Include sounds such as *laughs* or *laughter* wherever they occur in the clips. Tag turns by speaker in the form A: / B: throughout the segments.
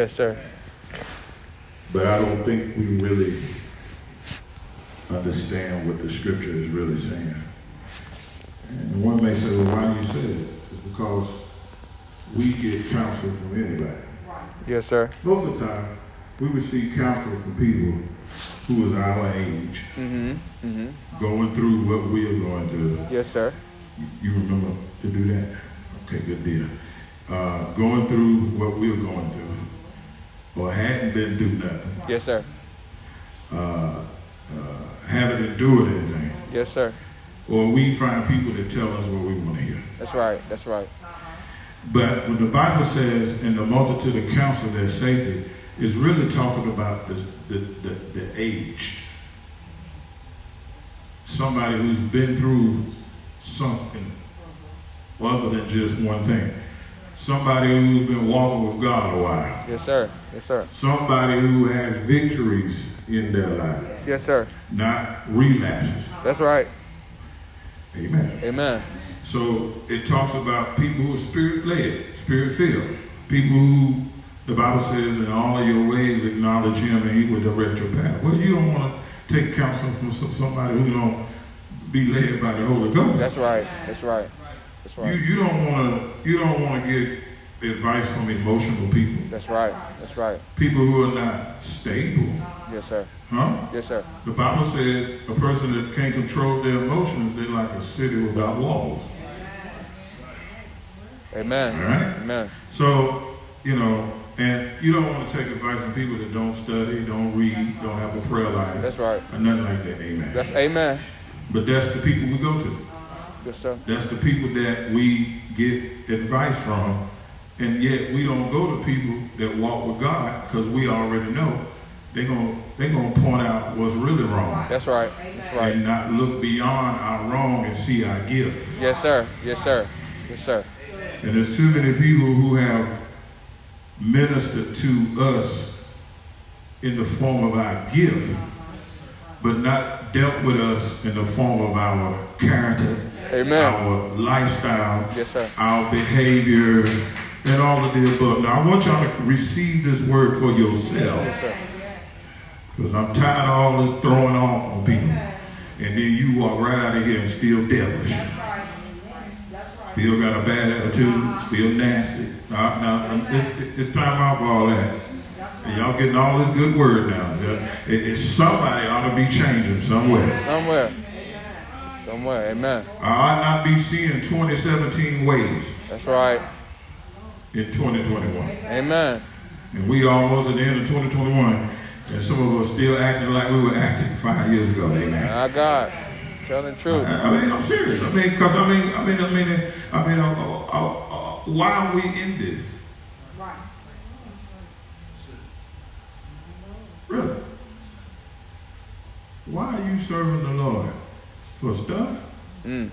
A: Yes, sir.
B: But I don't think we really understand what the scripture is really saying. And one may say, well, why do you say it? It's because we get counsel from anybody.
A: Yes, sir.
B: Most of the time, we receive counsel from people who is our age,
A: Mm-hmm. Mm-hmm.
B: going through what we are going through.
A: Yes, sir.
B: You- remember to do that? Okay, good deal. Uh, going through what we're going through, or hadn't been through nothing,
A: Yes, sir.
B: uh, uh, haven't endured anything,
A: Yes, sir.
B: or we find people that tell us what we want to hear.
A: That's right. That's right.
B: But when the Bible says, in the multitude of counsel there's safety, it's really talking about the, the, the, the aged. Somebody who's been through something other than just one thing. Somebody who's been walking with God a while.
A: Yes, sir. Yes, sir.
B: Somebody who has victories in their lives,
A: Yes, sir.
B: not relapses.
A: That's right.
B: Amen.
A: Amen.
B: So it talks about people who are spirit led, spirit filled. People who the Bible says, in all of your ways acknowledge him and he will direct your path. Well, you don't want to take counsel from somebody who don't be led by the Holy Ghost.
A: That's right. That's right. That's
B: You, you don't want to you don't want to get advice from emotional people.
A: That's right. That's right.
B: People who are not stable.
A: Yes, sir.
B: Huh?
A: Yes, sir.
B: The Bible says a person that can't control their emotions, they're like a city without walls.
A: Amen.
B: All right?
A: Amen.
B: So, you know, and you don't want to take advice from people that don't study, don't read, don't have a prayer life,
A: That's right.
B: or nothing like that. Amen.
A: That's amen.
B: but that's the people we go to.
A: Yes, sir.
B: That's the people that we get advice from, and yet we don't go to people that walk with God because we already know they're gonna they're gonna point out what's really wrong
A: That's right. That's right.
B: and not look beyond our wrong and see our gift.
A: Yes, sir. Yes, sir. Yes, sir.
B: And there's too many people who have ministered to us in the form of our gift, but not dealt with us in the form of our character,
A: Amen.
B: our lifestyle,
A: Yes, sir.
B: our behavior, and all of the above. Now, I want y'all to receive this word for yourself
A: Yes,
B: because I'm tired of all this throwing off on people. And then you walk right out of here and still devilish. Still got a bad attitude, still nasty. Now, now um, it's, it's time out for all that. And y'all getting all this good word now. It, it, somebody ought to be changing somewhere.
A: Somewhere. Somewhere. Amen.
B: I ought not be seeing 2017 ways
A: That's right.
B: in 2021.
A: Amen.
B: And we almost at the end of 2021, and some of us still acting like we were acting five years ago. Amen.
A: My God. Telling the truth.
B: I I mean, I'm serious. I mean, because I mean, I mean, I mean, I mean, uh, uh, uh, uh, why are we in this? Right. Really? Why are you serving the Lord? For stuff?
A: Mm.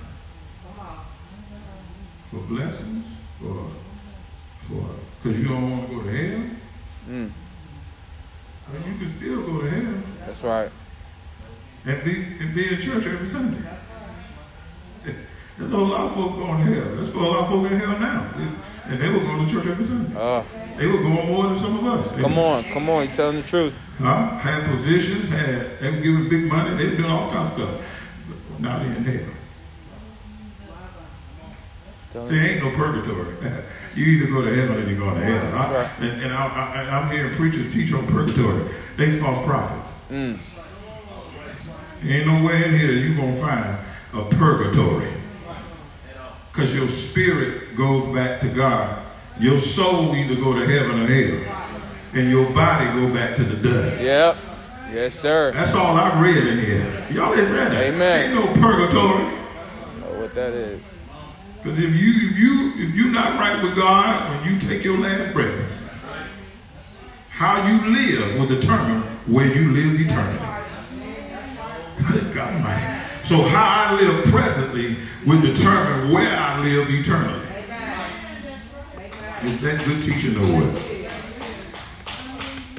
B: For blessings? For, for, because you don't want to go to hell?
A: Mm.
B: You can still go to hell
A: That's right.
B: and be, and be in church every Sunday. There's a whole lot of folk going to hell. There's a lot of folk in hell now. And they were going to church every Sunday.
A: Oh,
B: They were going more than some of us.
A: come on. Come on. You telling the truth.
B: Huh? Had positions, had they were giving big money, they were doing all kinds of stuff. They in hell. See, ain't no purgatory. *laughs* you either go to heaven or you go to hell. I, and and I, I, I'm hearing preachers teach on purgatory. They false prophets.
A: Mm.
B: Ain't way in here you gonna find a purgatory. Cause your spirit goes back to God. Your soul either go to heaven or hell. And your body go back to the dust.
A: Yep. Yes, sir.
B: That's all I read in here. Y'all listen to that.
A: Amen.
B: Ain't no purgatory.
A: Know what that is.
B: Because if you if you if you're not right with God when you take your last breath, how you live will determine where you live eternally. *laughs* Good God Almighty. So how I live presently will determine where I live eternally. Is that good teaching or what?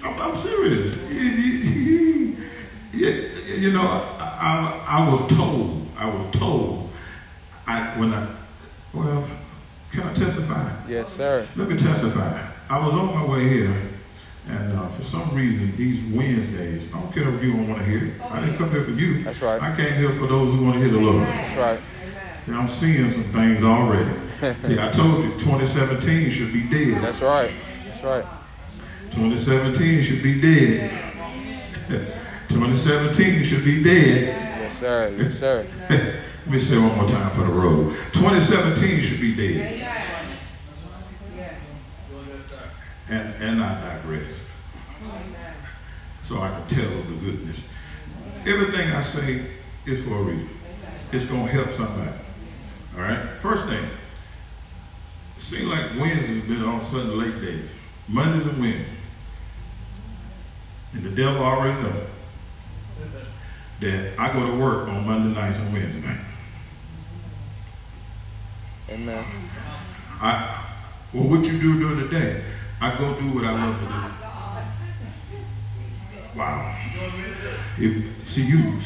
B: I'm, I'm serious. Yeah, you know, I, I, I was told, I was told, I when I, well, can I testify?
A: Yes, sir.
B: Let me testify. I was on my way here, and uh, for some reason, these Wednesdays, I don't care if you don't want to hear it. I didn't come here for you.
A: That's right.
B: I came here for those who want to hear the Lord.
A: That's right.
B: See, I'm seeing some things already. *laughs* See, I told you 2017 should be dead.
A: That's right. That's right.
B: 2017 should be dead. *laughs* 2017 should be dead.
A: Yes, sir. Yes, sir. *laughs*
B: Let me say it one more time for the road. 2017 should be dead. And, and I digress. So I can tell the goodness. Everything I say is for a reason. It's going to help somebody. All right? First thing, it seems like Wednesdays been all of a sudden late days. Mondays and Wednesdays. And the devil already knows that I go to work on Monday nights and Wednesday night.
A: Amen.
B: I, well, what you do during the day, I go do what I love to do. Wow. If see you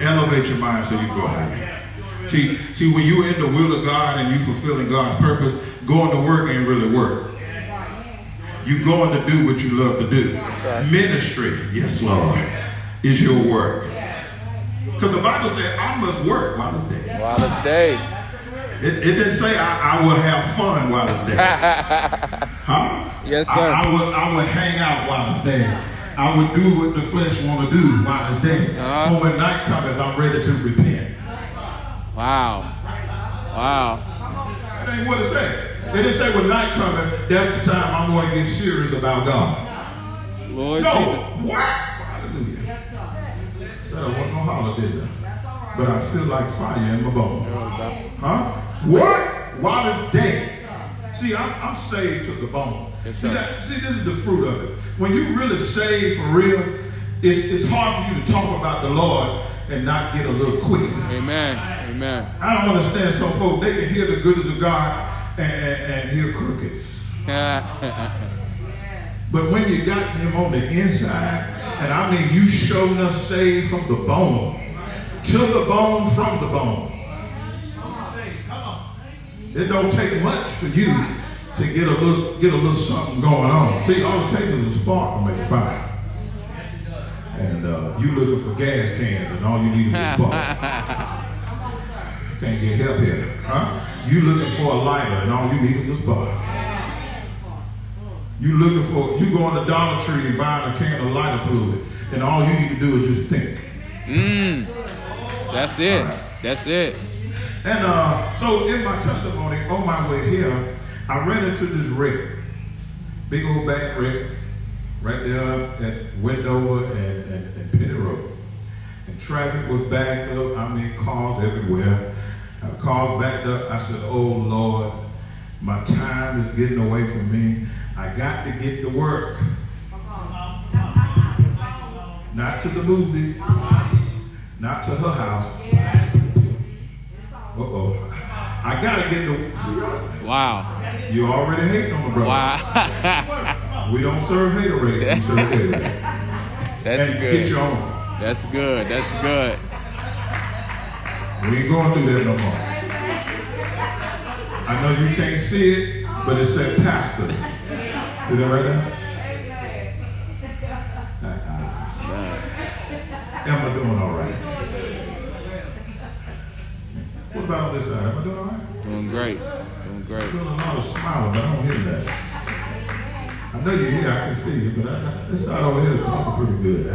B: elevate your mind so you go higher. See, see, when you're in the will of God and you fulfilling God's purpose, going to work ain't really work. You going to do what you love to do. Ministry, yes, Lord, is your work. Because the Bible said, I must work while it's day.
A: While it's day.
B: It, it didn't say I, I will have fun while it's day. *laughs* Huh?
A: Yes, sir.
B: I, I, would, I would hang out while it's day. I would do what the flesh want to do while it's day.
A: Uh-huh.
B: But when night cometh, I'm ready to repent.
A: Wow. Wow.
B: That ain't what it said. It didn't say when night cometh, that's the time I'm going to get serious about God.
A: Lord
B: No.
A: Jesus.
B: What? Hallelujah. Said I wasn't no holiday there. But I feel like fire in my bones.
A: There we go.
B: Huh? What? While it's day. See, I'm, I'm saved to the bone.
A: Yes,
B: see, that, see, this is the fruit of it. When you really saved for real, it's, it's hard for you to talk about the Lord and not get a little quick.
A: Amen. Amen.
B: I don't understand some folk, they can hear the goodness of God and, and, and hear crickets. *laughs* But when you got him on the inside, and I mean you showed us saved from the bone, to the bone, from the bone. It don't take much for you to get a little get a little something going on. See, all it takes is a spark to make a fire. And uh, you looking for gas cans, and all you need is a *laughs* spark. Can't get help here, huh? You looking for a lighter, and all you need is a spark. You looking for you go going to Dollar Tree and buying a can of lighter fluid, and all you need to do is just think.
A: Mm. That's it. That's it.
B: And uh, so in my testimony, on my way here, I ran into this wreck. Big old bad wreck right there at Wendover and, and, and Penny Road. And traffic was backed up. I mean, cars everywhere. Cars backed up. I said, oh, Lord, my time is getting away from me. I got to get to work. Not to the movies. Not to her house. Uh-oh. I gotta get the.
A: Wow.
B: you already hating on the brother.
A: Wow.
B: We don't serve haterade. We serve *laughs* Gatorade.
A: That's
B: and
A: good.
B: get your own.
A: That's good. That's good.
B: We ain't going through that no more. I know you can't see it, but it said pastors. See that right there? Uh-uh. Am I doing all right? What about on this side? Am I doing all right?
A: Doing great. Doing great.
B: Feeling a lot of smiling, but I don't hear that. I know you're here, I can see you, but I, I, this side over here is talking pretty good. I,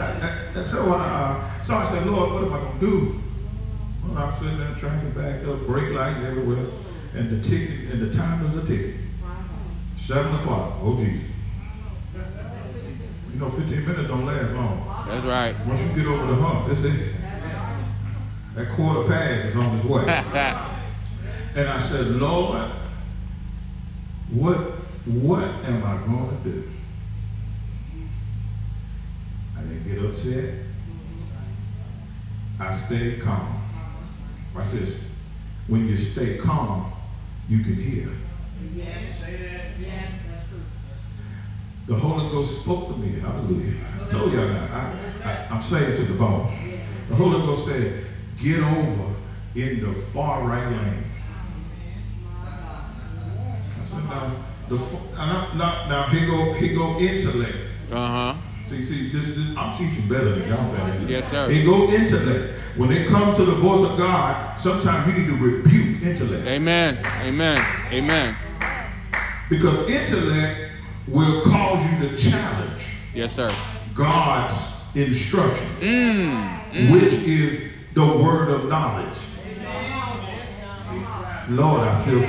B: I, I, so, uh, so I said, Lord, what am I going to do? Well, I'm sitting there trying to back up, brake lights everywhere, and the ticket, and the time is a ticket. Seven o'clock. Oh, Jesus. You know, 15 minutes don't last long.
A: That's right.
B: Once you get over the hump, that's it. That quarter pass is on its way. *laughs* And I said, Lord, what, what am I going to do? I didn't get upset. I stayed calm. I says, when you stay calm, you can hear. The Holy Ghost spoke to me. Hallelujah. I told y'all now. I, I, I'm saying to the bone. The Holy Ghost said, get over in the far right lane. I said, now, The now, now, now he go he go intellect.
A: Uh huh.
B: See, see, this, this, I'm teaching better than y'all saying.
A: Yes, sir.
B: He go intellect. When it comes to the voice of God, sometimes you need to rebuke intellect.
A: Amen. Amen. Amen.
B: Because intellect will cause you to challenge
A: Yes, sir.
B: God's instruction,
A: Mm.
B: which is the word of knowledge. Lord, I feel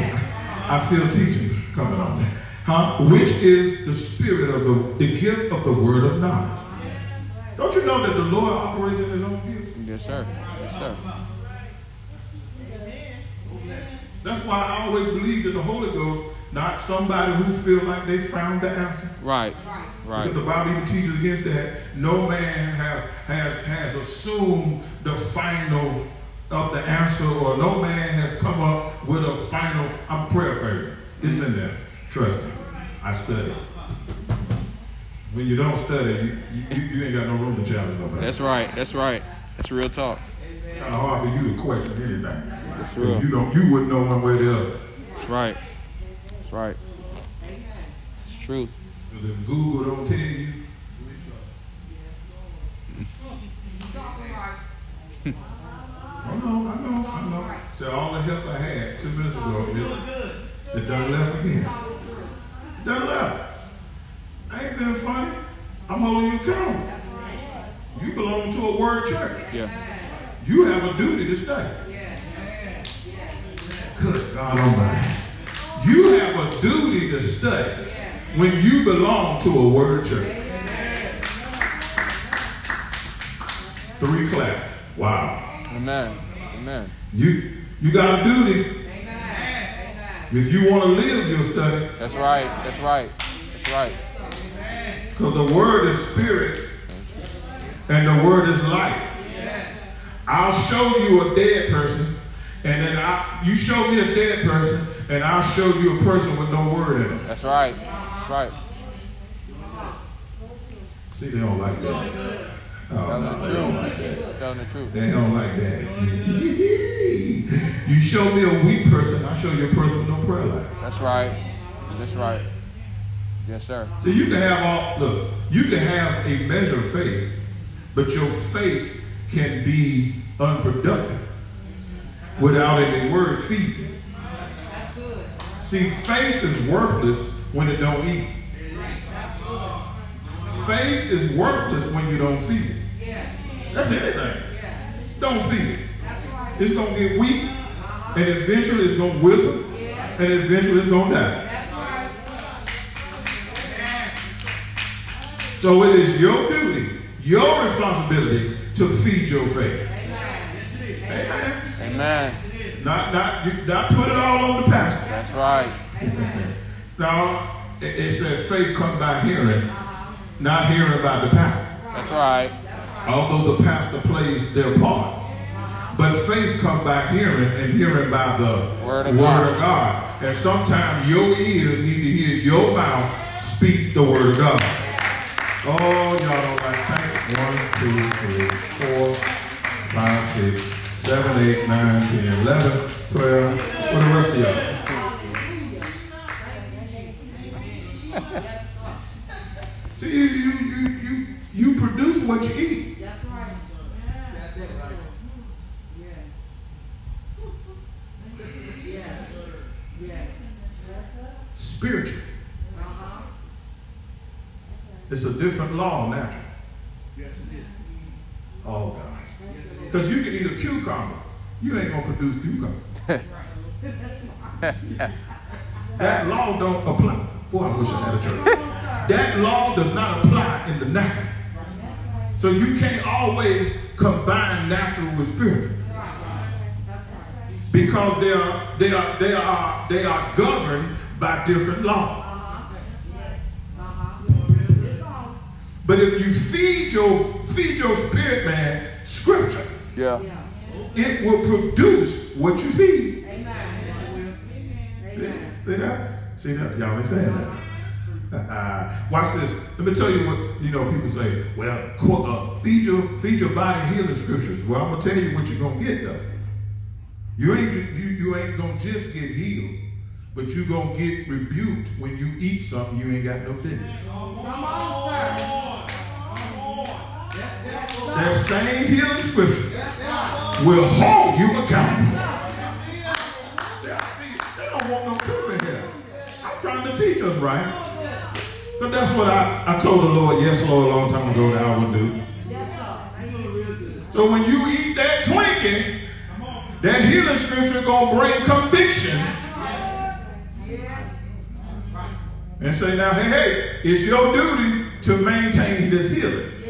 B: I feel teaching coming on there. Huh? Which is the spirit of the, the gift of the word of knowledge. Don't you know that the Lord operates in his own gift?
A: Yes, sir. Yes, sir.
B: That's why I always believe that the Holy Ghost, not somebody who feel like they found the answer.
A: Right.
B: Because
A: Right.
B: the Bible even teaches against that. No man has has has assumed the final of the answer, or no man has come up with a final. I'm paraphrasing. It's in there. Trust me. I study. When you don't study, you, you, you ain't got no room to challenge nobody.
A: That's right. That's right. That's real talk.
B: It's kind of hard for you to question anything.
A: That's real.
B: you don't, you wouldn't know one way or the other.
A: That's right. That's right. It's true.
B: Because if Google don't tell you, I know, I know, I know. So all the help I had two minutes ago, it done left again. Done left. I ain't been funny. I'm holding you accountable. You belong to a word church.
A: Yeah.
B: You have a duty to stay. Good God Almighty. You have a duty to stay when you belong to a word church. Three claps. Wow.
A: Amen. Amen.
B: You you got a duty. If you want to live your study,
A: That's right. That's right. That's right.
B: because the word is spirit and the word is life. I'll show you a dead person, and then I you show me a dead person, and I'll show you a person with no word in it.
A: That's right. That's right.
B: See, they don't like that. Oh,
A: Telling
B: no,
A: the
B: they don't like that.
A: Telling the truth.
B: They don't like that. *laughs* you show me a weak person, I show you a person with no prayer life.
A: That's right. That's right. Yes, sir.
B: So you can have all look, you can have a measure of faith, but your faith can be unproductive without any word feeding. See, faith is worthless when it don't eat. Faith is worthless when you don't feed it. That's anything. Don't feed it. It's gonna get weak, and eventually it's gonna wither, and eventually it's gonna die. So it is your duty, your responsibility to feed your faith. Amen.
A: Amen.
B: Not, not, you, not put it all on the pastor.
A: That's right.
B: Now, it, it said faith come by hearing, not hearing by the pastor.
A: That's right.
B: Although the pastor plays their part. But faith come by hearing and hearing by the
A: Word of God.
B: of God. And sometimes your ears need to hear your mouth speak the word of God. Oh, y'all don't like thank one, two, three, four, five, six, seven, eight, nine, ten, eleven, twelve. What the rest of y'all? See, you, you, you, you, you produce what you eat.
C: That's right. Sir. That's right. Yes. Yes. Yes.
B: Spiritual.
C: Uh-huh.
B: It's a different law, natural. Yes, it is. Oh, God. Because you can eat a cucumber. You ain't going to produce cucumber. *laughs* That law don't apply. Boy, I wish I had a church. That law does not apply in the natural. So you can't always combine natural with spiritual. Because they are they are they are they are governed by different laws.
C: Uh-huh. Uh-huh.
B: But if you feed your feed your spirit man scripture,
A: Yeah.
C: Yeah.
B: it will produce what you feed.
C: Amen.
B: See,
C: Amen.
B: see that? See that? Y'all ain't saying that. *laughs* Watch this. Let me tell you what you know. People say, "Well, uh, feed your feed your body healing scriptures." Well, I'm gonna tell you what you're gonna get though. You ain't you, you ain't gonna just get healed, but you gonna get rebuked when you eat something you ain't got no business.
C: Come on, sir.
B: That same healing scripture will hold you accountable. They don't want no truth in here. I'm trying to teach us right. But that's what I, I told the Lord, yes, Lord, a long time ago that I would do. So when you eat that Twinkie, that healing scripture gonna bring conviction and say, now, hey, hey, it's your duty to maintain this healing.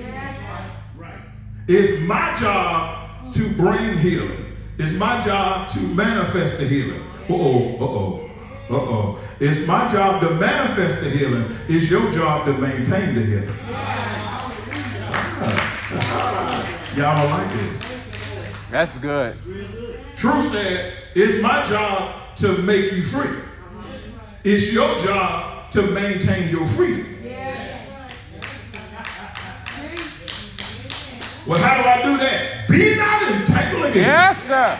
B: It's my job to bring healing. It's my job to manifest the healing. Uh-oh, uh-oh, uh-oh. It's my job to manifest the healing. It's your job to maintain the healing. *laughs* Y'all don't like this.
A: That's good.
B: True said, it's my job to make you free. It's your job to maintain your freedom. Well, how do I do that? Be not entangled again.
A: Yes, sir.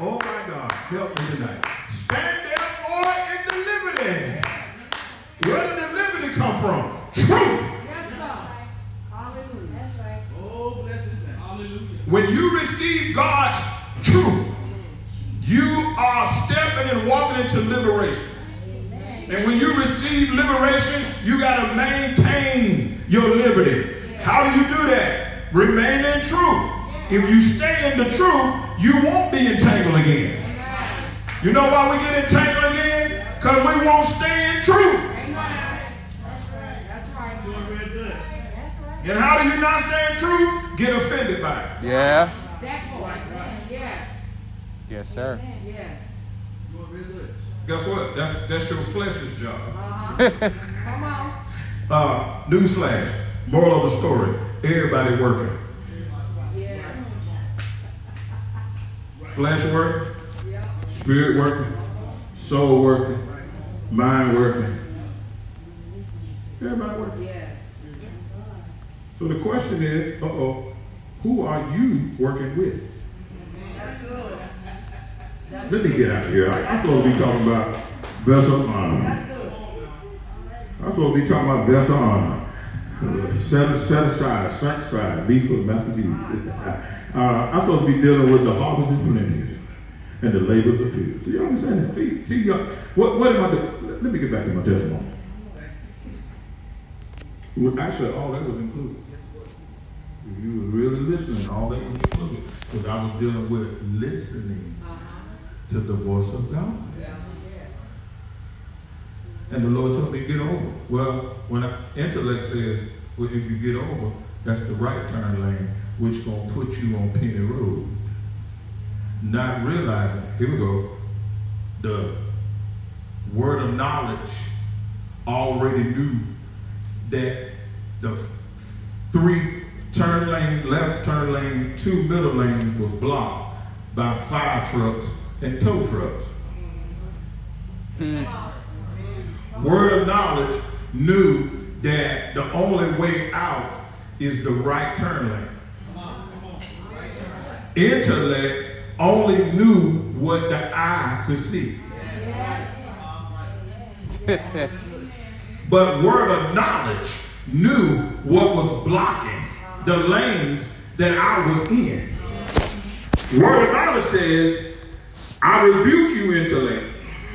B: Oh my God, help me tonight. Stand therefore in the liberty. Where did the liberty come from? Truth.
C: Yes, sir. Hallelujah. That's right.
D: Oh, bless his name. Hallelujah.
B: When you receive God's truth, you are stepping and walking into liberation. And when you receive liberation, you got to maintain your liberty. How do you do that? Remain in truth. If you stay in the truth, you won't be entangled again. You know why we get entangled again? Because we won't stay in truth.
C: That's right. That's right.
D: Doing real good.
B: And how do you not stay in truth? Get offended by it.
A: Yeah.
C: That part. Yes.
A: Yes, sir.
C: Yes.
D: Doing real good.
B: Guess what? That's that's your flesh's job.
C: Uh-huh. *laughs* Come on.
B: Uh, newsflash. Moral of the story. Everybody working.
C: Yes.
B: Flesh working, spirit working, soul working, mind working. Everybody working.
C: Yes.
B: So the question is, uh-oh, who are you working with?
C: That's good. That's
B: Let me get out of here. I- I'm supposed to be talking about vessel honor.
C: That's good.
B: I'm supposed to be talking about vessel honor. Set, set aside, aside, be for master's use. *laughs* uh, I'm supposed to be dealing with the harvest is plenty and the labors of few. So you understand that? See, see, y'all, what, what am I doing? Let, let me get back to my testimony. Well, actually, all that was included. If you were really listening, all that was included. Because I was dealing with listening to the voice of God. And the Lord told me to get over. Well, when I, intellect says, well, if you get over, that's the right turn lane, which gonna put you on Penny Road. Not realizing, here we go, the word of knowledge already knew that the three turn lane, left turn lane, two middle lanes was blocked by fire trucks and tow trucks. Hmm. Word of knowledge knew that the only way out is the right turn lane. Intellect only knew what the eye could see. But word of knowledge knew what was blocking the lanes that I was in. Word of knowledge says, I rebuke you, intellect.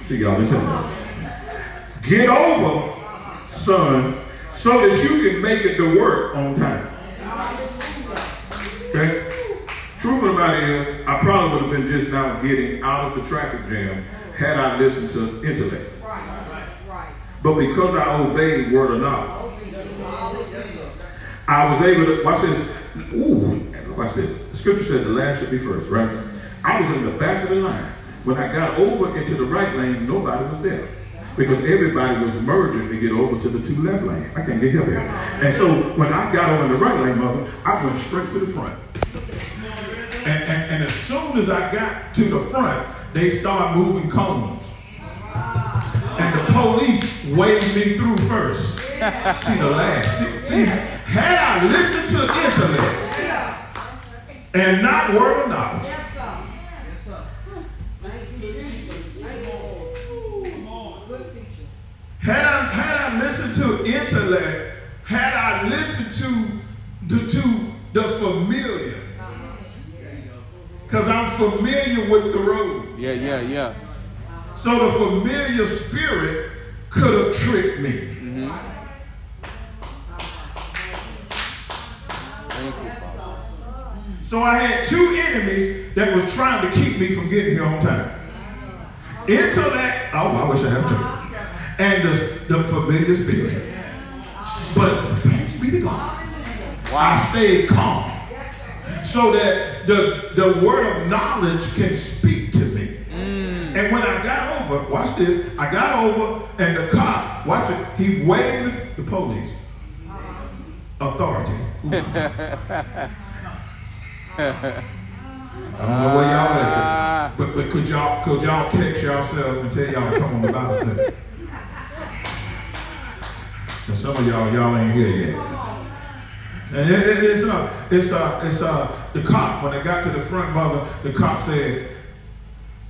B: See y'all, listen. Get over, son, so that you can make it to work on time. Okay? Truth of the matter is, I probably would have been just now getting out of the traffic jam had I listened to intellect.
C: Right. Right.
B: But because I obeyed word of knowledge, I was able to watch this. Ooh, watch this. The scripture said the last should be first, right? I was in the back of the line. When I got over into the right lane, nobody was there. Because everybody was merging to get over to the two left lane. I can't get here there. And so when I got over in the right lane, mother, I went straight to the front. And, and, and as soon as I got to the front, they started moving cones. And the police waved me through first. See the last. See, see, had I listened to the intellect and not word of knowledge, Had I, had I listened to intellect, had I listened to the, to the familiar, because I'm familiar with the road.
A: Yeah, yeah, yeah.
B: So the familiar spirit could have tricked me. Mm-hmm.
A: Thank you,
B: So I had two enemies that was trying to keep me from getting here on time. Intellect, oh, I wish I had two. And the, the familiar spirit. But thanks be to God, I stayed calm. So that the, the word of knowledge can speak to me. And when I got over, watch this, I got over and the cop, watch it, he waved the police. Authority. *laughs* I don't know where y'all
A: Ah.
B: at, but, but could y'all could y'all text yourselves and tell y'all to come on the Bible study? 'Cause some of y'all y'all ain't here yet. And it, it- it's uh it's uh it's uh the cop when they got to the front mother, the cop said,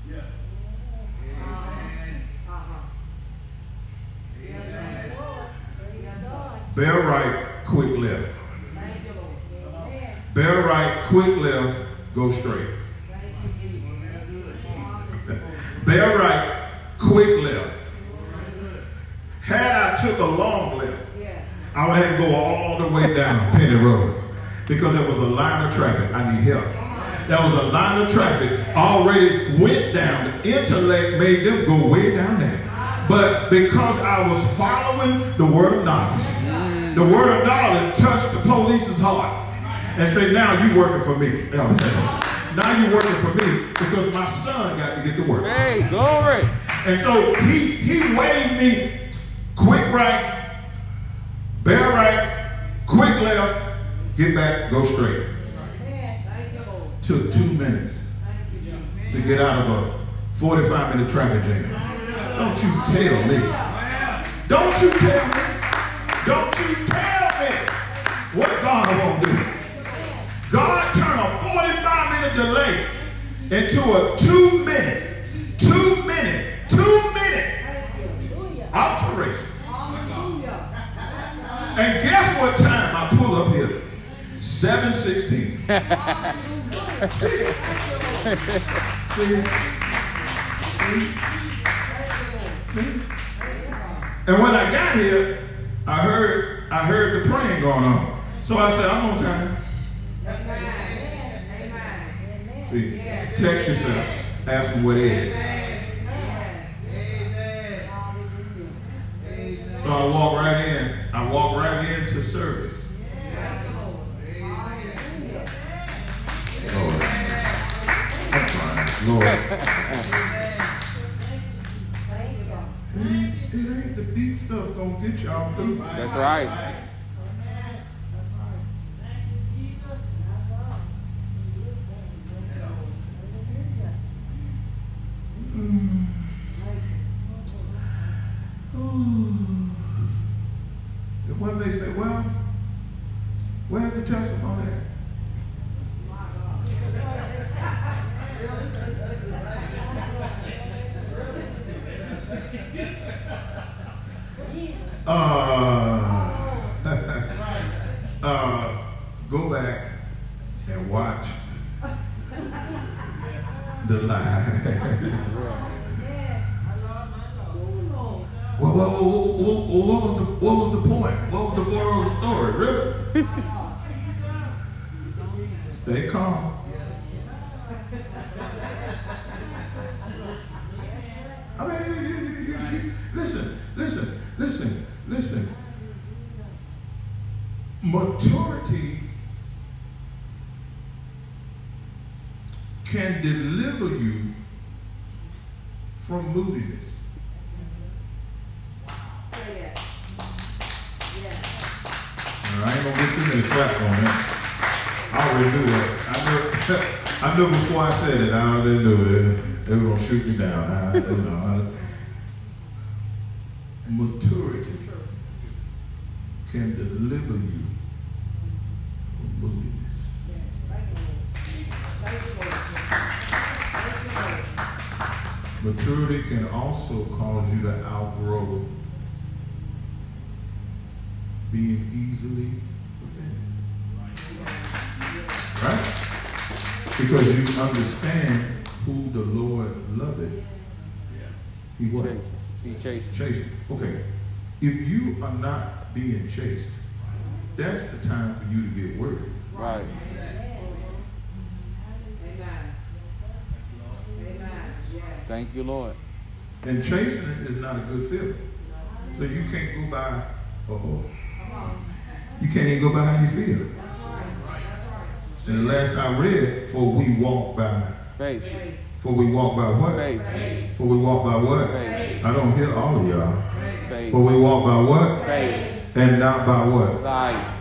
D: Yeah.
B: bear right, quick left. Bear right, quick left, go straight. *laughs* Bear right, quick left. Had I took a long left, I would have to go all the way down Penny Road because there was a line of traffic. I need help. There was a line of traffic already went down. The intellect made them go way down there. But because I was following the word of knowledge, the word of knowledge touched the police's heart and said, now you working for me. Y'all say that. Now you working for me because my son got to get to work.
A: Hey, glory.
B: And so he he waved me quick right, bear right, quick left, get back, go straight. Took two minutes to get out of a 45 minute traffic jam. Don't you tell me. Don't you tell me. Don't you tell me what God won't do. God turned a 45 minute delay into a two minute, two minute, two minute alteration. And guess what time I pull up here? 716. See? *laughs* See? See? And when I got here, I heard I heard the praying going on. So I said, I'm on time. See, text yourself, ask them where they at. So I walk right in. I walk right into service. Lord. I'm trying. Lord. It ain't, it ain't the deep stuff gonna get y'all through.
A: That's right.
B: Easily offended. Right? Because you understand who the Lord loveth. He what?
A: Chases. He chases.
B: Chased. Okay. If you are not being chased, that's the time for you to get worried.
A: Right.
C: Amen. Amen.
A: Thank you, Lord.
B: And chasing is not a good feeling. So you can't go by, uh oh. You can't even go by how you feel.
C: That's right. That's right.
B: And the last I read, for we walk by,
A: Faith.
B: For we walk by what?
A: Faith.
B: For we walk by what?
A: Faith.
B: I don't hear all of y'all.
A: Faith.
B: For we walk by what?
A: Faith.
B: And not by what?
A: Sight.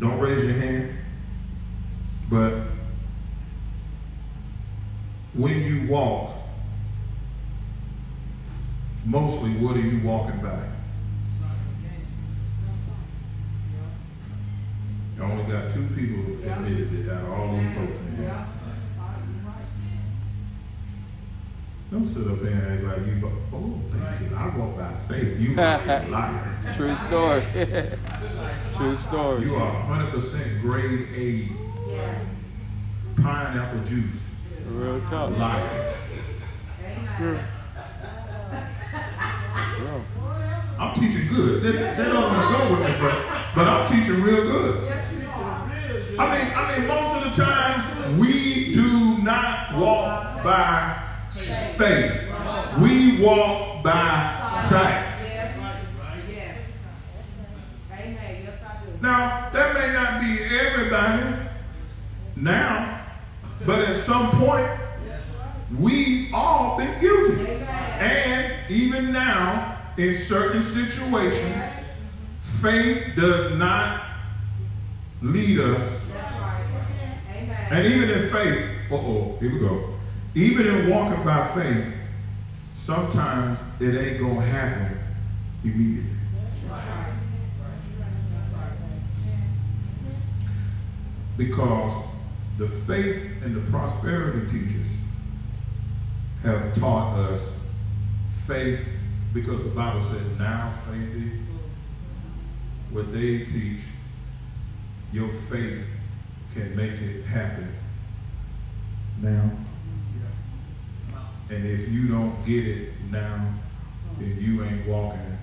B: Don't raise your hand. But when you walk, mostly what are you walking by? I only got two people admitted it out of all these folks. in here. Don't sit up there and act like you, go, oh, thank you. I walk by faith. You are a *laughs* liar.
A: True story. *laughs* True story.
B: You are 100% grade A
C: Yes.
B: pineapple juice.
A: Real talk.
B: Liar.
C: Amen.
B: I'm teaching good. They, they don't want to go with me, but, but I'm teaching real good. I mean, I mean, most of the time we do not walk by faith. We walk by sight. Now, that may not be everybody now, but at some point, we all been guilty. And even now, in certain situations, faith does not lead us.
C: That's right. Amen.
B: And even in faith, uh oh, here we go. Even in walking by faith, sometimes it ain't gonna happen immediately. Because the faith and the prosperity teachers have taught us faith, because the Bible said, now faith is. What they teach, your faith can make it happen now. And if you don't get it now, then you ain't walking.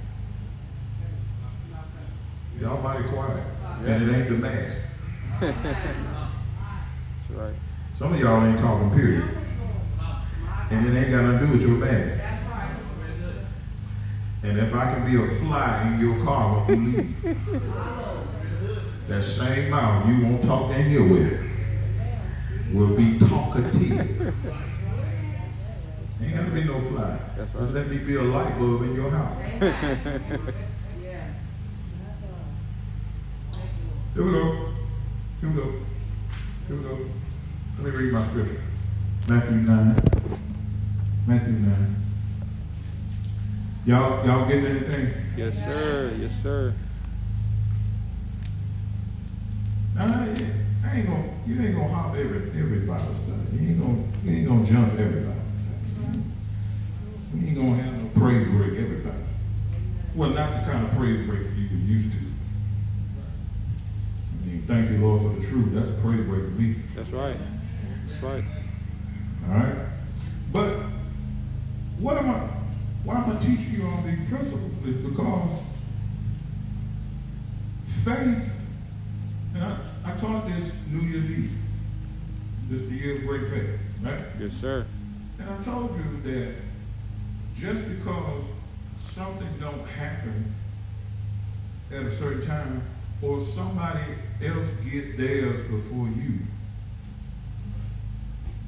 B: Y'all mighty quiet. And it ain't the mask.
A: That's right.
B: Some of y'all ain't talking period. And it ain't got nothing to do with your mask.
C: That's right.
B: And if I can be a fly in your car when you leave, that same mouth you won't talk in here with will be talkative. Ain't got to be no fly.
A: That's right.
B: Just let me be a light bulb in your house.
C: Yes. *laughs*
B: Here we go. Here we go. Here we go. Let me read my scripture. Matthew 9. Matthew 9. Y'all, y'all getting anything?
A: Yes, sir. Yes, sir.
B: Nah, yeah. I ain't gonna, you ain't gonna hop every, every Bible study. You ain't gonna, you ain't gonna jump every Bible study. We ain't gonna have no praise break every Bible study. Well, not the kind of praise break you were used to. I mean, thank you, Lord, for the truth. That's a praise break to me.
A: That's right. That's right.
B: All right? But what am I, why am I teaching you all these principles? Is because faith, and I, I taught this New Year's Eve. This the year of great faith, right?
A: Yes, sir.
B: And I told you that just because something don't happen at a certain time, or somebody else get theirs before you,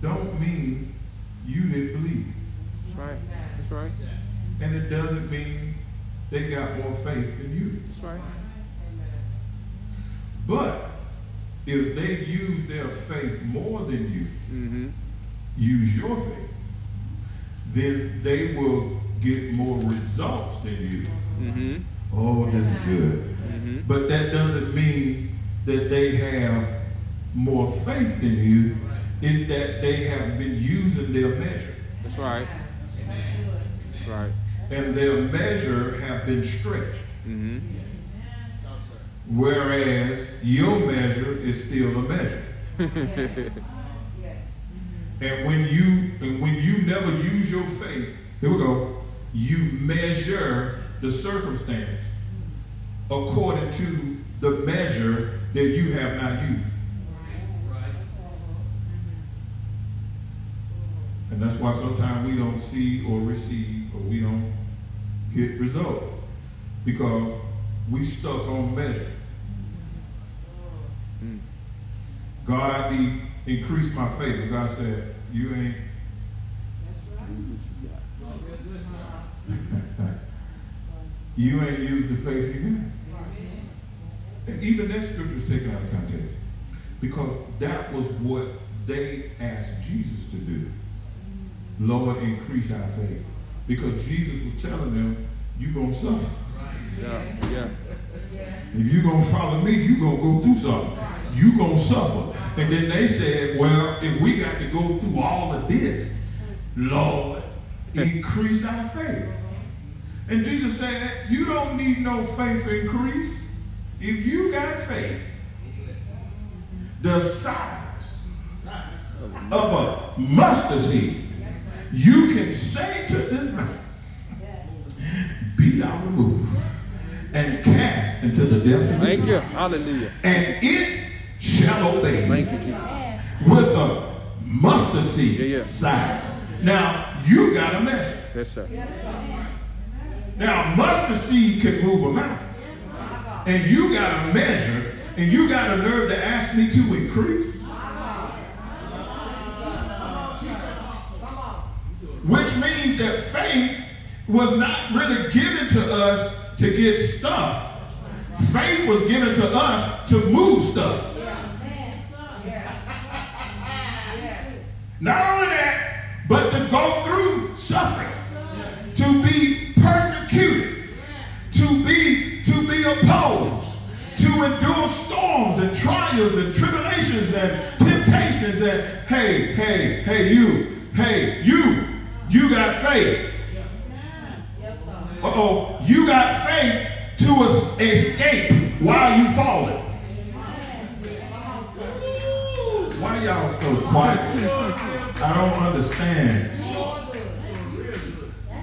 B: don't mean you didn't believe.
A: That's right. That's right.
B: And it doesn't mean they got more faith than you.
A: That's right.
B: But if they use their faith more than you,
A: Mm-hmm.
B: use your faith, then they will get more results than you.
A: Mm-hmm.
B: Oh, this is good.
A: Mm-hmm.
B: But that doesn't mean that they have more faith than you. It's that they have been using their measure.
A: That's right. That's right.
B: And their measure have been stretched.
A: Mm-hmm.
B: Whereas your measure is still a measure.
C: Yes. *laughs*
B: And when you and when you never use your faith, here we go, you measure the circumstance according to the measure that you have not used. And that's why sometimes we don't see or receive or we don't get results. Because we stuck on measure. Mm. God, I need increase my faith. And God said, You ain't you ain't used the faith you got. And even that scripture is taken out of context. Because that was what they asked Jesus to do. Mm. Lord, increase our faith. Because Jesus was telling them, you're going to suffer.
A: Yeah, yeah.
B: If you're going to follow me, you're going to go through something. You're going to suffer. And then they said, well, if we got to go through all of this, Lord, increase our faith. And Jesus said, you don't need no faith increase. If you got faith, the size of a mustard seed, you can say to this mountain, be thou removed and cast into the depths of the
A: Thank
B: sea,
A: you. Hallelujah.
B: and it shall obey
A: Thank you, Jesus.
B: with a mustard seed
A: Yeah, yeah.
B: size. Now, you got to measure.
A: Yes, sir. Yes, sir.
B: Now, mustard seed can move a mountain. And you got to measure, and you got a nerve to ask me to increase. Which means that faith was not really given to us to get stuff. Faith was given to us to move stuff. Not only that, but to go through suffering, to be persecuted, to be to be opposed, to endure storms and trials and tribulations and temptations and hey, hey, hey, you, hey, you, you got faith. Uh-oh, you got faith to escape while you falling. Why y'all so quiet? I don't understand.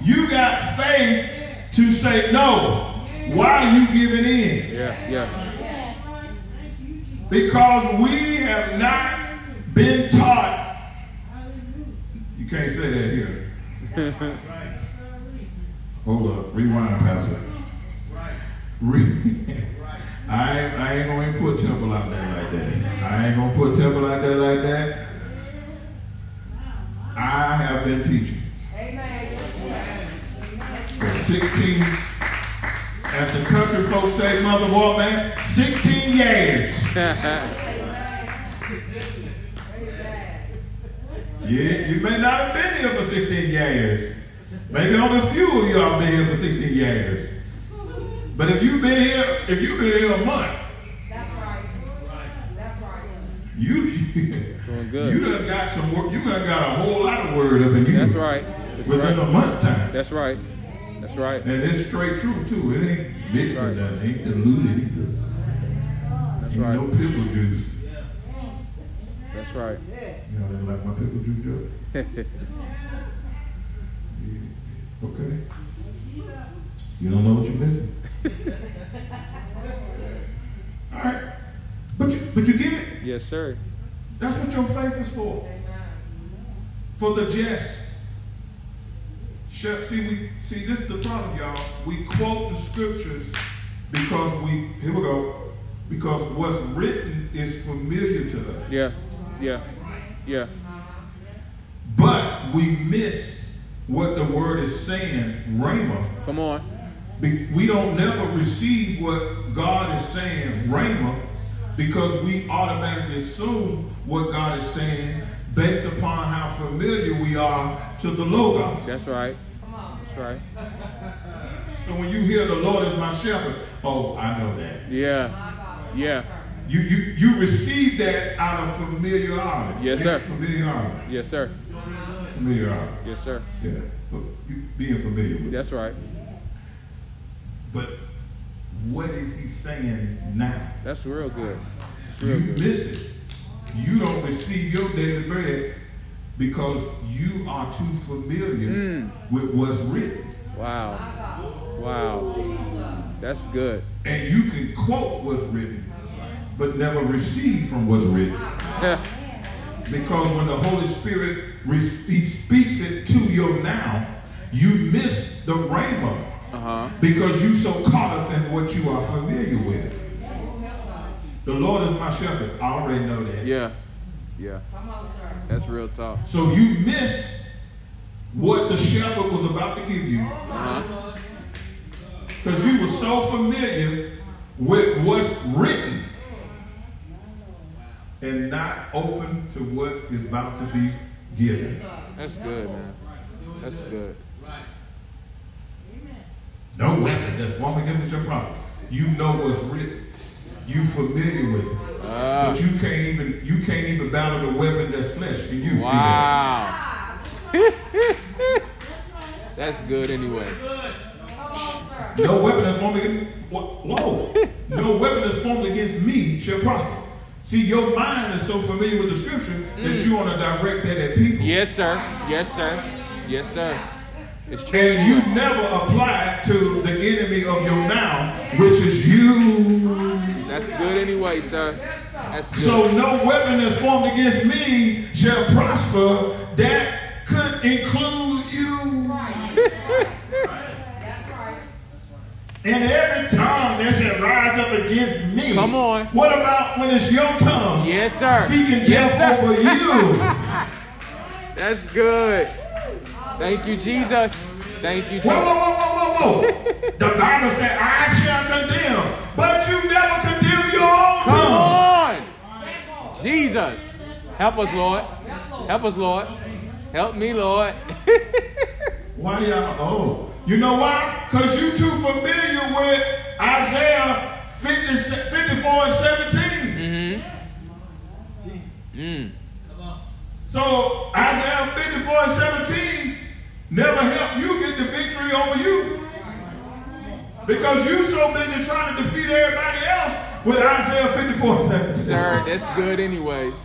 B: You got faith to say no. Why are you giving in?
A: Yeah, yeah.
B: Because we have not been taught. You can't say that here. *laughs* Hold up. Rewind, Pastor. Re- *laughs* I, I ain't to put temple out there like that. I ain't to put temple out there like that. I have been teaching for 16, as the country folks say, Mother Woman, 16 years. *laughs* Yeah, you may not have been here for 16 years. Maybe only a few of y'all been here for 16 years. But if you've been here, if you've been here a month,
C: That's right. That's right.
B: you *laughs*
A: Doing good.
B: you done got some work. You done got a whole lot of word up in you.
A: That's right. That's
B: Within a
A: right.
B: month's time.
A: That's right. That's right.
B: And it's straight truth too. It ain't mixed
A: Right.
B: that. Ain't diluted either.
A: That's
B: Ain't no
A: right.
B: pickle juice.
A: That's right.
B: You know, they like my pickle juice joke. *laughs* Yeah. Okay. You don't know what you're missing. *laughs* All right. But you, but you get it.
A: Yes, sir.
B: That's what your faith is for. For the jest. See, we see this is the problem, y'all. We quote the scriptures because we here we go. Because what's written is familiar to us.
A: Yeah. Yeah. Yeah.
B: But we miss what the word is saying, Rhema.
A: Come on.
B: We don't never receive what God is saying, Rhema, because we automatically assume what God is saying based upon how familiar we are to the Logos.
A: That's right. Come on. That's right.
B: So when you hear the Lord is my shepherd, oh, I know that.
A: Yeah. Yeah.
B: You you you receive that out of familiarity.
A: Yes, sir.
B: Familiarity.
A: Yes, sir.
B: Familiarity.
A: Yes, sir.
B: Yeah. You being familiar with it.
A: That's right.
B: But what is he saying now?
A: That's real good. That's
B: You
A: real good.
B: miss it. You don't receive your daily bread because you are too familiar
A: Mm.
B: with what's written.
A: Wow. Wow. That's good.
B: And you can quote what's written, but never receive from what's written. Because when the Holy Spirit he speaks it to you now, you miss the rhema
A: Uh huh.
B: because you so caught up in what you are familiar with. The Lord is my shepherd. I already know that.
A: Yeah. Yeah.
C: Come on, sir.
A: That's real talk.
B: So you miss what the shepherd was about to give you
A: Uh huh.
B: because you were so familiar with what's written and not open to what is about to be given.
A: That's good, man. That's good. Amen.
B: No weapon that's formed against your prophet. You know what's written. You familiar with it.
A: Ah.
B: But you can't even you can't even battle the weapon that's flesh. Can you?
A: Wow. *laughs* That's good anyway.
B: No weapon that's formed against wh- whoa. No weapon that's formed against me shall prosper. See, your mind is so familiar with the scripture that mm. you want to direct that at people.
A: Yes, sir. Yes, sir. Yes, sir. It's true.
B: And you never apply it to the enemy of your now, which is you.
A: That's good anyway, sir. That's good.
B: So no weapon that's formed against me shall prosper. That could include you.
C: That's right.
B: And every tongue that shall rise up against me.
A: Come on.
B: What about when it's your tongue?
A: Yes, sir.
B: Speaking
A: Yes,
B: death
A: sir.
B: over you. *laughs*
A: That's good. Thank you, Jesus. Thank you,
B: whoa, whoa, whoa, whoa, whoa, whoa. *laughs* the Bible said, I shall condemn. But you never condemn your own
A: Come
B: tongue.
A: on. Jesus. Help us, Lord. Help us, Lord. Help me, Lord. *laughs*
B: Why y'all? Oh, you know why? Because you too familiar with Isaiah 50, 54 and 17.
A: mm-hmm. Mm.
B: So Isaiah 54 and 17 never helped you get the victory over you. Because you so busy trying to defeat everybody else with Isaiah 54 and 17.
A: Sir, that's good anyways.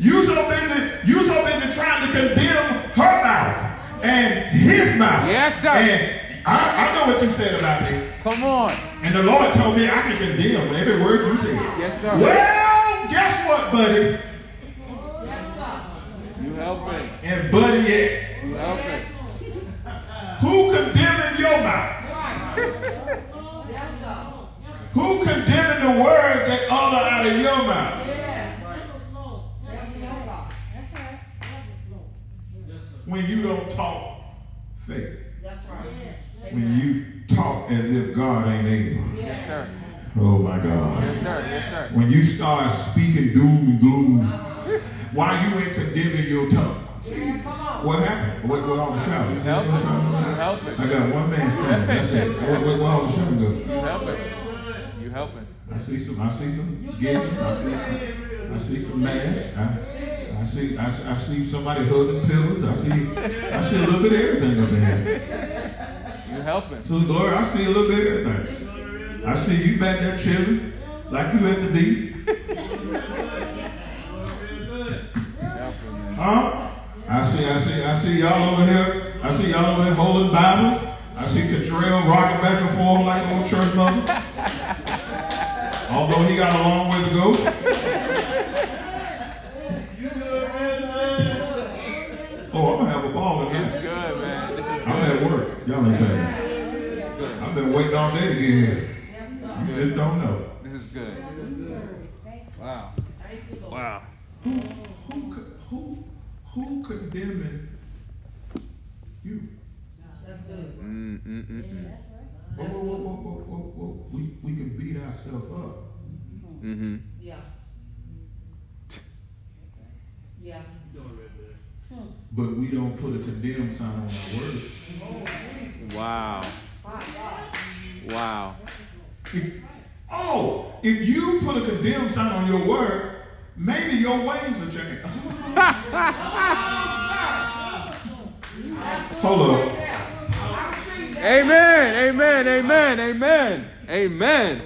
B: You so busy, you so busy trying to condemn her mouth and his mouth.
A: Yes, sir.
B: And I, I know what you said about me.
A: Come on.
B: And the Lord told me I can condemn every word you said.
A: Yes, sir.
B: Well, guess what, buddy? Yes, sir.
A: You helping.
B: And buddy, yeah.
A: You helping. *laughs*
B: Who condemning your mouth?
C: Yes, *laughs* sir.
B: Who condemning the words that utter out of your mouth?
C: Yes. Help me, oh God.
B: When you don't talk faith.
C: That's right.
B: When you talk as if God ain't able.
A: Yes, sir.
B: Oh my God.
A: Yes, sir. Yes, sir.
B: When you start speaking doom and gloom, why you ain't condemning your tongue?
C: Yeah, come on.
B: What happened? What, what all the shouting?
A: Help us. You helping.
B: I got one man standing. That's it. Where, where, where all the shouting go?
A: You helping. You helping.
B: I see some. I see some giving. I see some. I see some mass. I, I see. I, see- I see somebody hugging pillows. I see. I see a little bit of everything up in here.
A: You're helping.
B: So Glory, I see a little bit of everything. I see you back there chilling, like you at the beach,
A: You helping, man.
B: huh? I see. I see. I see y'all over here. I see y'all over here holding Bibles. I see Cottrell rocking back and forth like an old church mother. Although he got a long way to go. Oh, I'm gonna have a ball in
A: It's good, man. This is
B: I'm
A: good.
B: at work. Y'all ain't saying. I've been waiting all day to get here. You just don't know.
A: This is good. Wow. Wow.
B: Who, who, who, who condemning you?
C: That's good.
A: Mm, mm, mm, mm.
B: Whoa, whoa, whoa, whoa, whoa, whoa, whoa. We, we can beat ourselves up.
A: Mm-hmm.
C: Yeah. *laughs* Yeah.
B: But we don't put a condemn sign on our words.
A: Wow.
C: My
A: Wow.
B: If, oh, if you put a condemn sign on your words, maybe your ways will change. *laughs* Hold up.
A: Amen. Amen. Amen. Amen. Amen.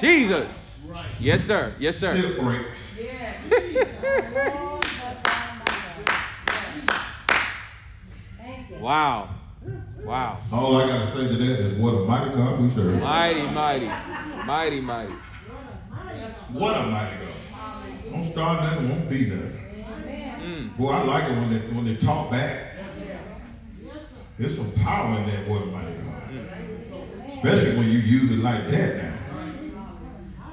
A: Jesus. Yes, sir. Yes, sir.
B: Sip
A: Wow. Wow.
B: All I gotta say to that is what a mighty God we serve.
A: Mighty, mighty. Mighty, mighty.
B: What a mighty God. Don't start nothing, won't be nothing.
A: Mm.
B: Boy, I like it when they when they talk back. There's some power in that what a mighty God. Especially when you use it like that now.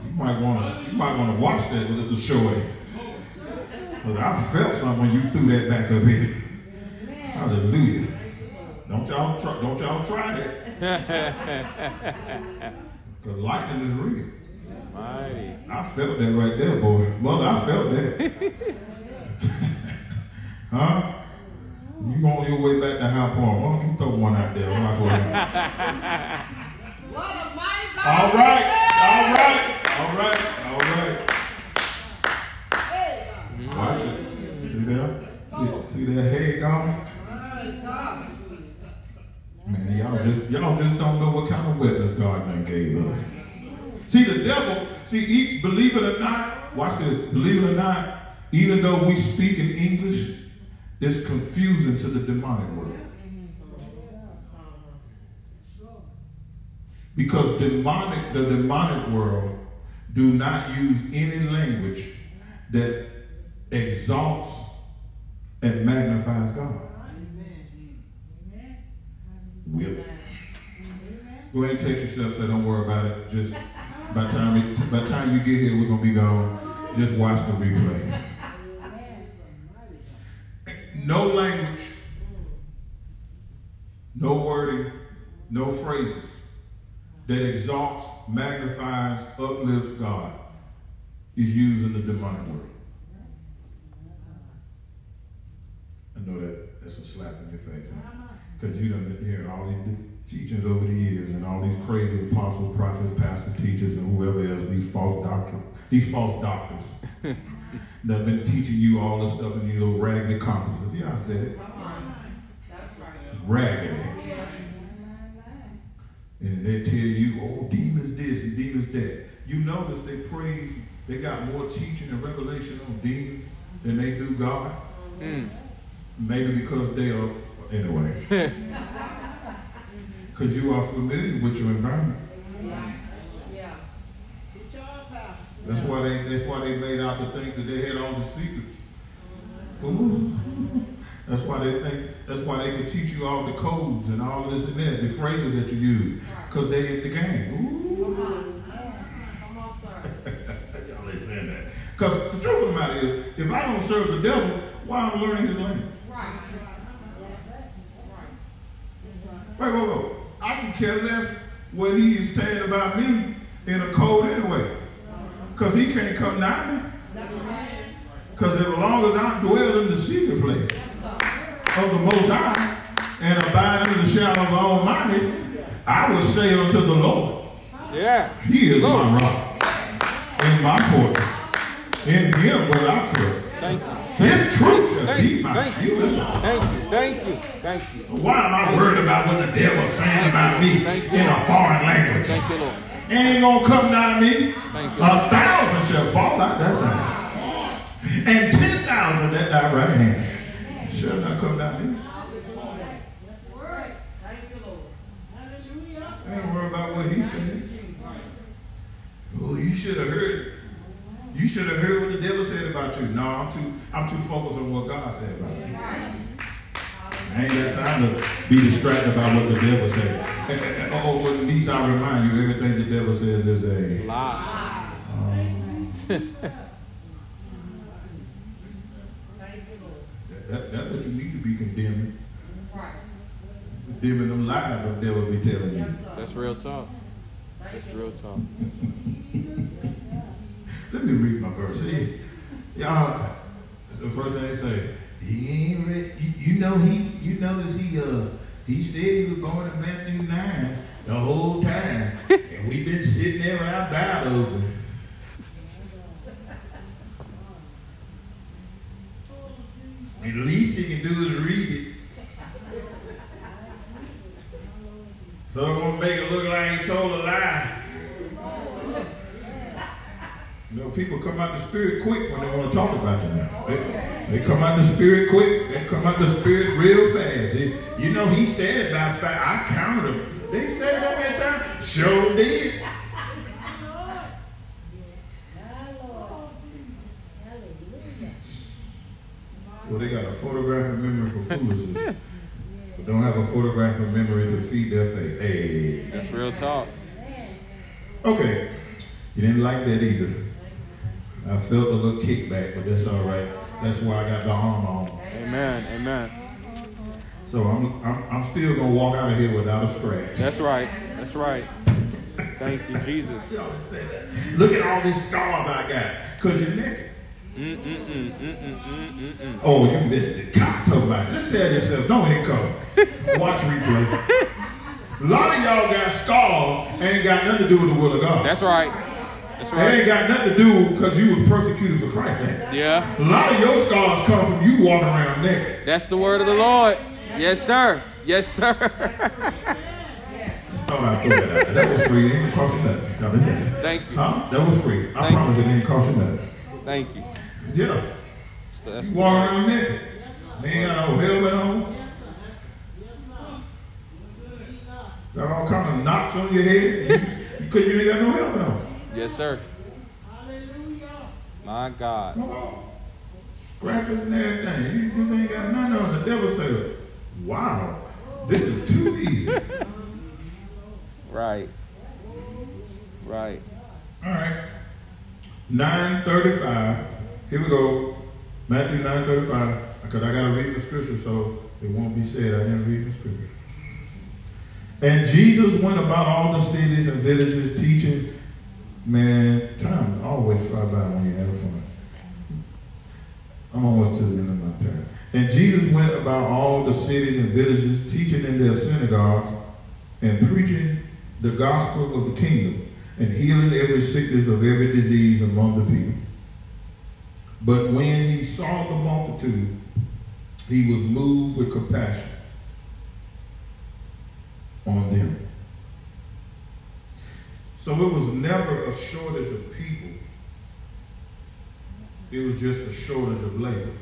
B: You might want to you might want to watch that little shorty. But I felt something when you threw that back up here. Hallelujah. Don't y'all try, don't y'all try that. *laughs* Because lightning is real.
A: mighty.
B: I felt that right there, boy. Mother, I felt that. *laughs* *laughs* huh? You on your way back to High Point. Why don't you throw one out there? Watch what happens. All right, all right, all right, all right. Watch it. See that? See, see that head gone? Man, y'all just y'all just don't know what kind of weapons God done gave us. See, the devil, see, he, believe it or not, watch this, believe it or not, even though we speak in English, it's confusing to the demonic world. Because demonic, the demonic world do not use any language that exalts and magnifies God. Whip. Go ahead and take yourself, so don't worry about it. Just by the time it, by time you get here, we're gonna be gone. Just watch the replay. No language, no wording, no phrases that exalts, magnifies, uplifts God is used in the demonic world. I know that that's a slap in your face. Because you done been hearing all these teachings over the years and all these crazy apostles, prophets, pastors, teachers, and whoever else, these false doctors, these false doctors *laughs* that have been teaching you all this stuff in these little raggedy conferences. Yeah, I said it. Raggedy. And they tell you, oh, demons this and demons that. You notice they praise, they got more teaching and revelation on demons than they do God.
A: Mm.
B: Maybe because they are, anyway. *laughs* *laughs* Because you are familiar with your environment. Yeah. Yeah. That's why they that's why they made out to think that they had all the secrets. Ooh. *laughs* That's why they think that's why they can teach you all the codes and all of this and that, the phrases that you use. Because they in the game. Ooh. Come on, sir. Y'all ain't saying that. Because the truth of the matter is, if I don't serve the devil, why I'm I learning his language? Wait, wait, wait. I can care less what he is saying about me in a code anyway. Because he can't come nigh me. Because as long as I dwell in the secret place of the Most High and abide in the shadow of the Almighty, I will say unto the Lord,
A: Yeah.
B: He is my rock and my fortress. In him will I trust.
A: Thank you.
B: His truth shall
A: Thank
B: be
A: you.
B: my
A: Thank
B: shield.
A: you.
B: and.
A: Thank you. Thank you. Thank you.
B: Why am I worried about what the devil's saying about me
A: Thank you.
B: in a foreign language?
A: Thank you, Lord.
B: ain't gonna come nigh me.
A: Thank you.
B: A thousand shall fall out that side, and ten thousand at thy right hand shall not come nigh me. I ain't worried about what he said. Oh, you should have heard. You should have heard what the devil said about you. No, I'm too. I'm too focused on what God said about me. I ain't got time to be distracted by what the devil said. *laughs* Oh, well, at least I remind you, everything the devil says is a
A: Lie.
B: um, *laughs* that, that, that's what you need to be condemning. Condemning them lies the devil be telling you.
A: That's real talk. That's real talk. *laughs*
B: Let me read my verse. Hey, y'all, the first thing they say, he ain't read. You, you know he, you notice he, uh, he said he was going to Matthew 9 the whole time. *laughs* and we've been sitting there with our Bible open. At least he can do is read it. So I'm gonna make it look like he told a lie. You know, people come out the spirit quick when they want to talk about you now. They, they come out the spirit quick. They come out the spirit real fast. They, you know, he said about five. I counted them. Say it that many times? Sure did. Well, they got a photographic memory for foolishness, but don't have a photographic memory to feed their faith. Hey.
A: That's real talk.
B: Okay. You didn't like that either. I felt a little kickback, but that's all right. That's why I got the arm on.
A: Amen. Amen.
B: So I'm, I'm, I'm still going to walk out of here without a scratch.
A: That's right. That's right. Thank you, Jesus. *laughs*
B: Y'all say that. Look at all these scars I got. Because you're naked.
A: Mm-mm-mm, mm-mm-mm, mm-mm.
B: Oh, you missed it. God, talk about it. Just tell yourself, don't hit come. *laughs* Watch replay. A lot of y'all got scars and ain't got nothing to do with the will of God.
A: That's right. That's
B: It ain't got nothing to do because you was persecuted for Christ. ain't it?
A: Yeah.
B: A lot of your scars come from you walking around naked.
A: That's the word of the Lord. Yes, sir. Yes, sir.
B: Thought *laughs* I'd that out. That was free. It didn't cost you nothing. No, this ain't-
A: Thank you.
B: Huh? That was free. I
A: Thank
B: promise it didn't cost you nothing.
A: Thank you.
B: Yeah.
A: That's
B: You walk around naked. They ain't got no helmet on. Yes, sir. Yes, sir. You got all kind of knots on your head. You, you, 'cause you ain't got no helmet on.
A: Yes, sir. Hallelujah. My God.
B: Oh, Scratches and everything. You just ain't got nothing on. The devil said, wow, this is too easy. *laughs*
A: Right. Right.
B: All right. 935. Here we go. Matthew 935. Because I got to read the scripture so it won't be said I didn't read the scripture. And Jesus went about all the cities and villages teaching. Man, time always fly by when you're having fun. I'm almost to the end of my time. And Jesus went about all the cities and villages, teaching in their synagogues and preaching the gospel of the kingdom and healing every sickness of every disease among the people. But when he saw the multitude, he was moved with compassion on them. So it was never a shortage of people. It was just a shortage of labors.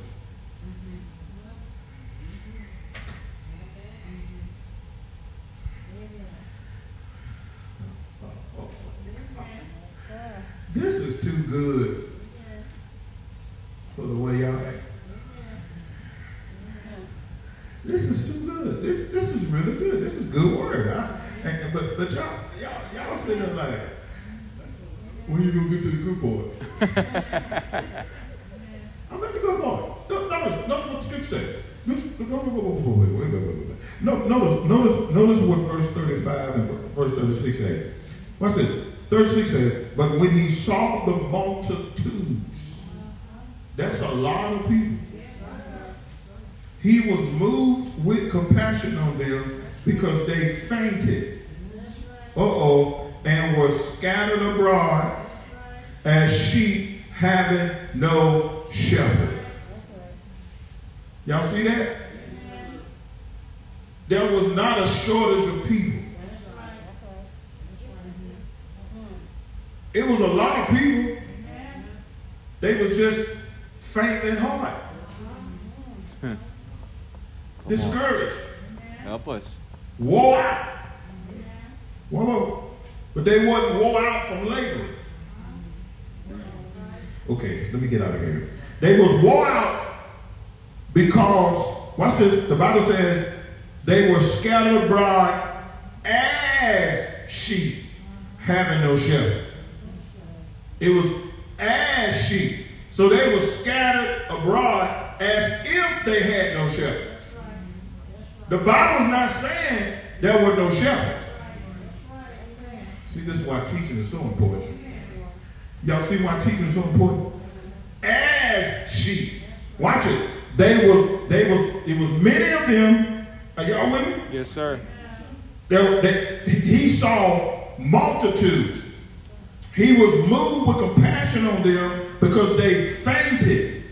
B: This is too good for the way y'all act. This is too good. This, this is really good. This is good word. I, and, but but y'all y'all y'all sitting there like, when you gonna get to the good part? *laughs* I'm at the good part. No, Notice, notice what the scripture says. No, notice, notice, notice what verse 35 and verse 36 say. What's this? 36 says, but when he saw the multitudes, that's a lot of people. He was moved with compassion on them because they fainted. Uh-oh. And were scattered abroad as sheep having no shepherd. Y'all see that? There was not a shortage of people. It was a lot of people. They was just faint
A: Come on.
B: discouraged,
A: Help us.
B: Wore out. But they wasn't wore out from laboring. Okay, let me get out of here. They was wore out because, watch this, the Bible says they were scattered abroad as sheep having no shepherd. It was as sheep. So they were scattered abroad as if they had no shepherd. The Bible's not saying there were no shepherds. See, this is why teaching is so important. Y'all see why teaching is so important? As sheep. Watch it. They was, they was, it was many of them. Are y'all with me?
A: Yes, sir.
B: There, they, he saw multitudes. He was moved with compassion on them because they fainted.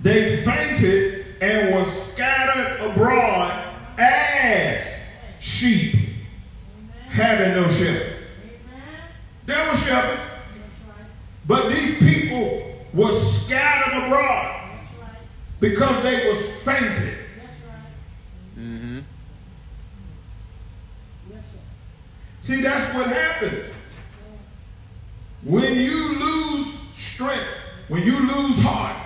B: They fainted and were scattered abroad as sheep having no shepherd. There were shepherds. But these people were scattered abroad because they was fainted.
A: Mm-hmm.
B: See, that's what happens. When you lose strength, when you lose heart,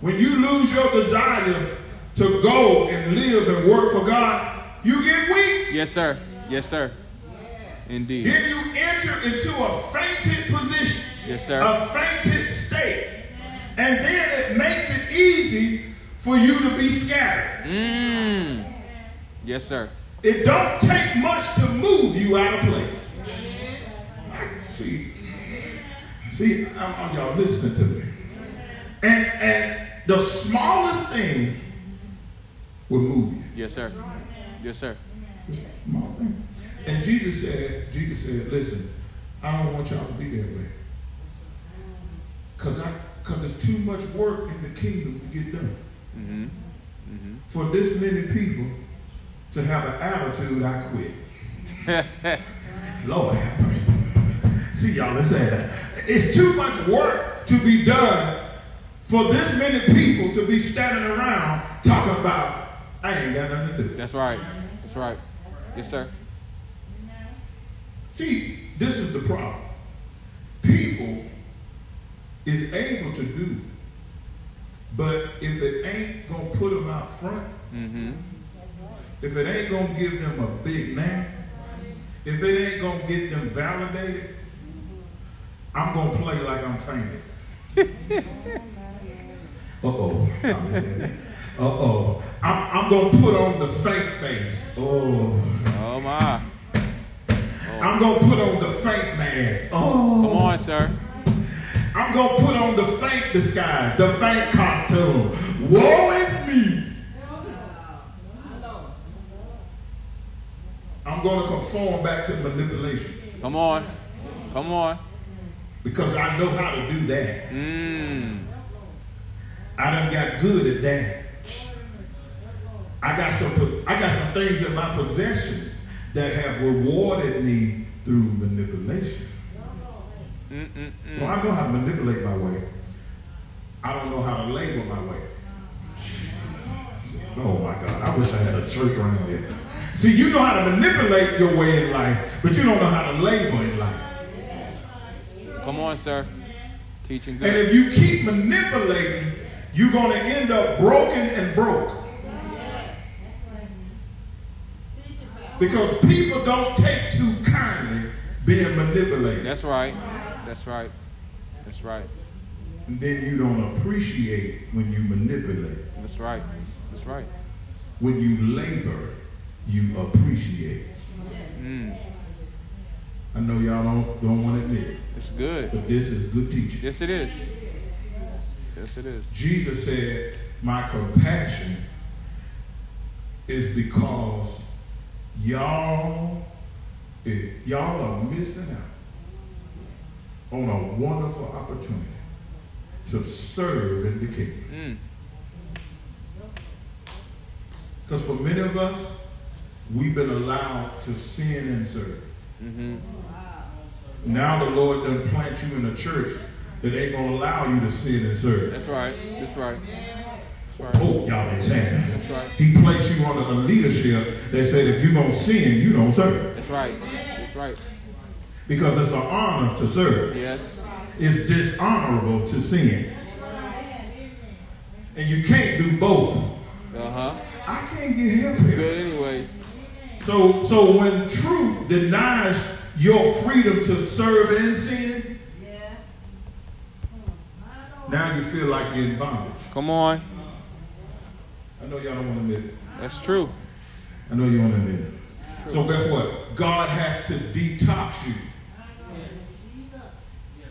B: when you lose your desire to go and live and work for God, you get weak.
A: Yes, sir. Yes, sir. Indeed.
B: Then you enter into a fainted position,
A: Yes, sir.
B: a fainted state. And then it makes it easy for you to be scattered.
A: Mm. Yes, sir.
B: It don't take much to move you out of place. See, see, I'm, I'm- y'all listening to me. And and the smallest thing will move you.
A: Yes, sir. Yes, sir.
B: Small thing. And Jesus said, Jesus said, listen, I don't want y'all to be that way. Cause I cause there's too much work in the kingdom to get done.
A: Mm-hmm. Mm-hmm.
B: For this many people to have an attitude, I quit. *laughs* Lord have mercy. See, y'all, say that. It's too much work to be done for this many people to be standing around talking about, I ain't got nothing to do.
A: That's right. That's right. Yes, sir.
B: See, this is the problem. People is able to do, but if it ain't gonna put them out front,
A: Mm-hmm.
B: if it ain't gonna give them a big name, if it ain't gonna get them validated, I'm gonna play like I'm fainted. *laughs* Uh-oh. Uh-oh. I'm, I'm gonna put on the fake face. Oh.
A: Oh my.
B: I'm gonna put on the fake mask. Oh.
A: Come on, sir.
B: I'm gonna put on the fake disguise, the fake costume. Woe is me. I'm gonna conform back to manipulation
A: Come on. Come on.
B: because I know how to do that.
A: Mm.
B: I done got good at that. I got some I got some things in my possessions that have rewarded me through manipulation.
A: Mm-mm-mm.
B: So I know how to manipulate my way. I don't know how to label my way. Oh my God, I wish I had a church around here. See, you know how to manipulate your way in life, but you don't know how to label in life.
A: Come on, sir. Teaching
B: And if you keep manipulating, you're going to end up broken and broke. Because people don't take too kindly being manipulated.
A: That's right. That's right. That's right.
B: And then you don't appreciate when you manipulate.
A: That's right. That's right.
B: When you labor, you appreciate.
A: Mm.
B: I know y'all don't, don't want to admit it,
A: It's good.
B: but this is good teaching.
A: Yes, it is. Yes, it is.
B: Jesus said, My compassion is because y'all, eh, y'all are missing out on a wonderful opportunity to serve in the kingdom.
A: Mm.
B: Because for many of us, we've been allowed to sin and serve.
A: Mm-hmm.
B: Now the Lord done plant you in a church that ain't gonna allow you to sin and serve.
A: That's right. That's right. That's right.
B: Oh, y'all ain't saying that.
A: That's right.
B: He placed you under a leadership that said if you don't sin, you don't serve.
A: That's right. That's right.
B: Because it's an honor to serve.
A: Yes.
B: It's dishonorable to sin. And you can't do both.
A: Uh-huh.
B: I can't get help here.
A: Good anyways.
B: So so when truth denies your freedom to serve and sin,
C: Yes.
B: now you feel like you're in bondage.
A: Come on.
B: I know y'all don't want to admit it.
A: That's true.
B: I know you want to admit it. So guess what? God has to detox you yes.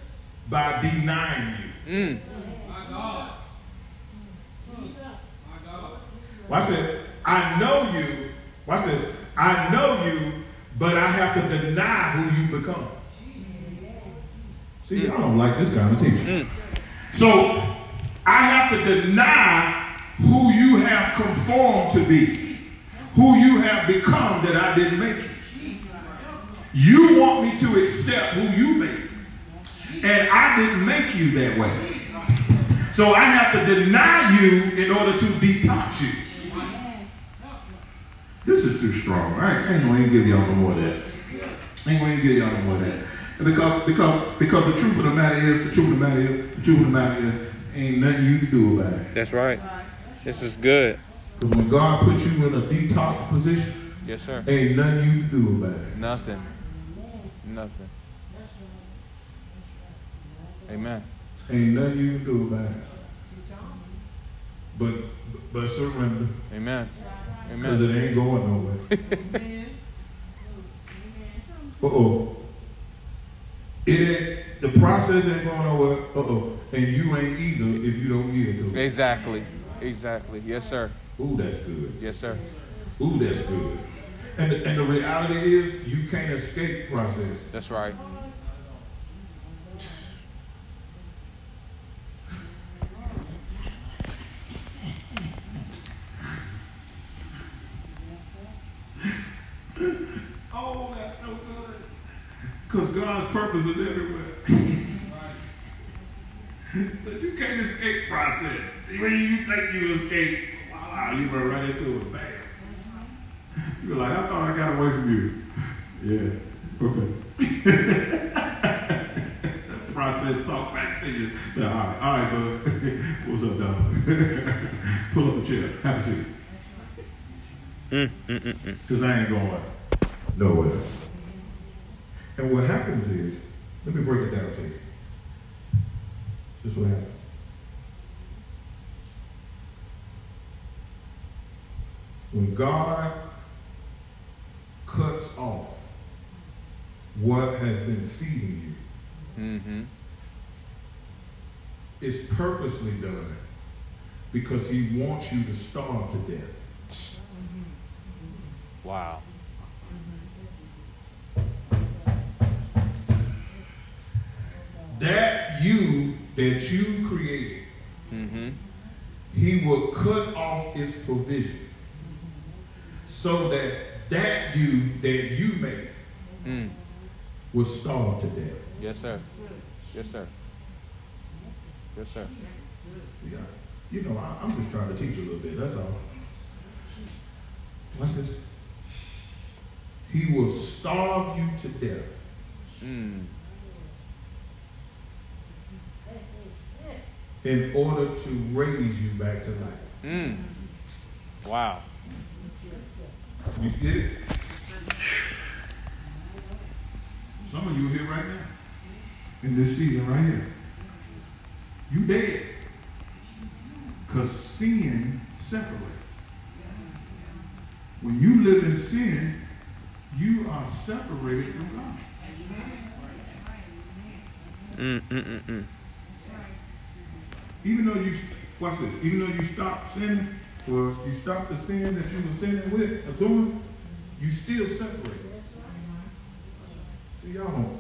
B: by denying you.
A: Mm.
D: My God. My God.
B: Watch this. I know you. Watch this. I know you, but I have to deny who you become. See, I don't like this kind of teaching. So I have to deny who you have conformed to be, who you have become that I didn't make you. You want me to accept who you made. And I didn't make you that way. So I have to deny you in order to detox you. This is too strong. I ain't, ain't gonna give y'all no more of that. Ain't gonna give y'all no more of that. Because, because, because the truth of the matter is, the truth of the matter is, the truth of the matter is, ain't nothing you can do about it.
A: That's right. This is good.
B: Because when God puts you in a detox position,
A: Yes, sir.
B: ain't nothing you can do about it.
A: Nothing. Nothing. Amen.
B: Ain't nothing you can do about it. But but surrender,
A: Amen.
B: because it ain't going nowhere. *laughs* Uh oh. It ain't, the process ain't going nowhere. Uh oh. And you ain't either if you don't get into it.
A: Exactly. Exactly. Yes, sir.
B: Ooh, that's good.
A: Yes, sir.
B: Ooh, that's good. And the, and the reality is, you can't escape process.
A: That's right. *laughs*
B: Oh, that's so good. Because God's purpose is everywhere. *laughs* but you can't escape process. When you think you escape, wow, you run right into it. Bam. You're like, I thought I got away from you. Yeah. Okay. the *laughs* process talk back to you. Say, all right, all right, bud. *laughs* What's up, dog? *laughs* Pull up a chair. Have a seat. Mm, mm, mm, because I ain't going nowhere. And what happens is, let me break it down to you. This is what happens. When God cuts off what has been feeding you,
A: Mm-hmm.
B: it's purposely done because He wants you to starve to death.
A: Wow.
B: That you that you created,
A: Mm-hmm.
B: He will cut off its provision so that that you that you made
A: Mm.
B: will starve to death.
A: Yes, sir. Yes, sir. Yes, sir.
B: Yeah. You know, I, I'm just trying to teach a little bit. That's all. Watch this. He will starve you to death
A: Mm.
B: In order to raise you back to life.
A: Mm. Wow.
B: You get it? Some of you here right now, in this season right here, you dead. Because sin separates. When you live in sin, you are separated from God.
A: Mm, mm, mm, mm.
B: Even though you, watch this, even though you stop sinning, or you stop the sin that you were sinning with, or doing, you still separate. See, y'all don't.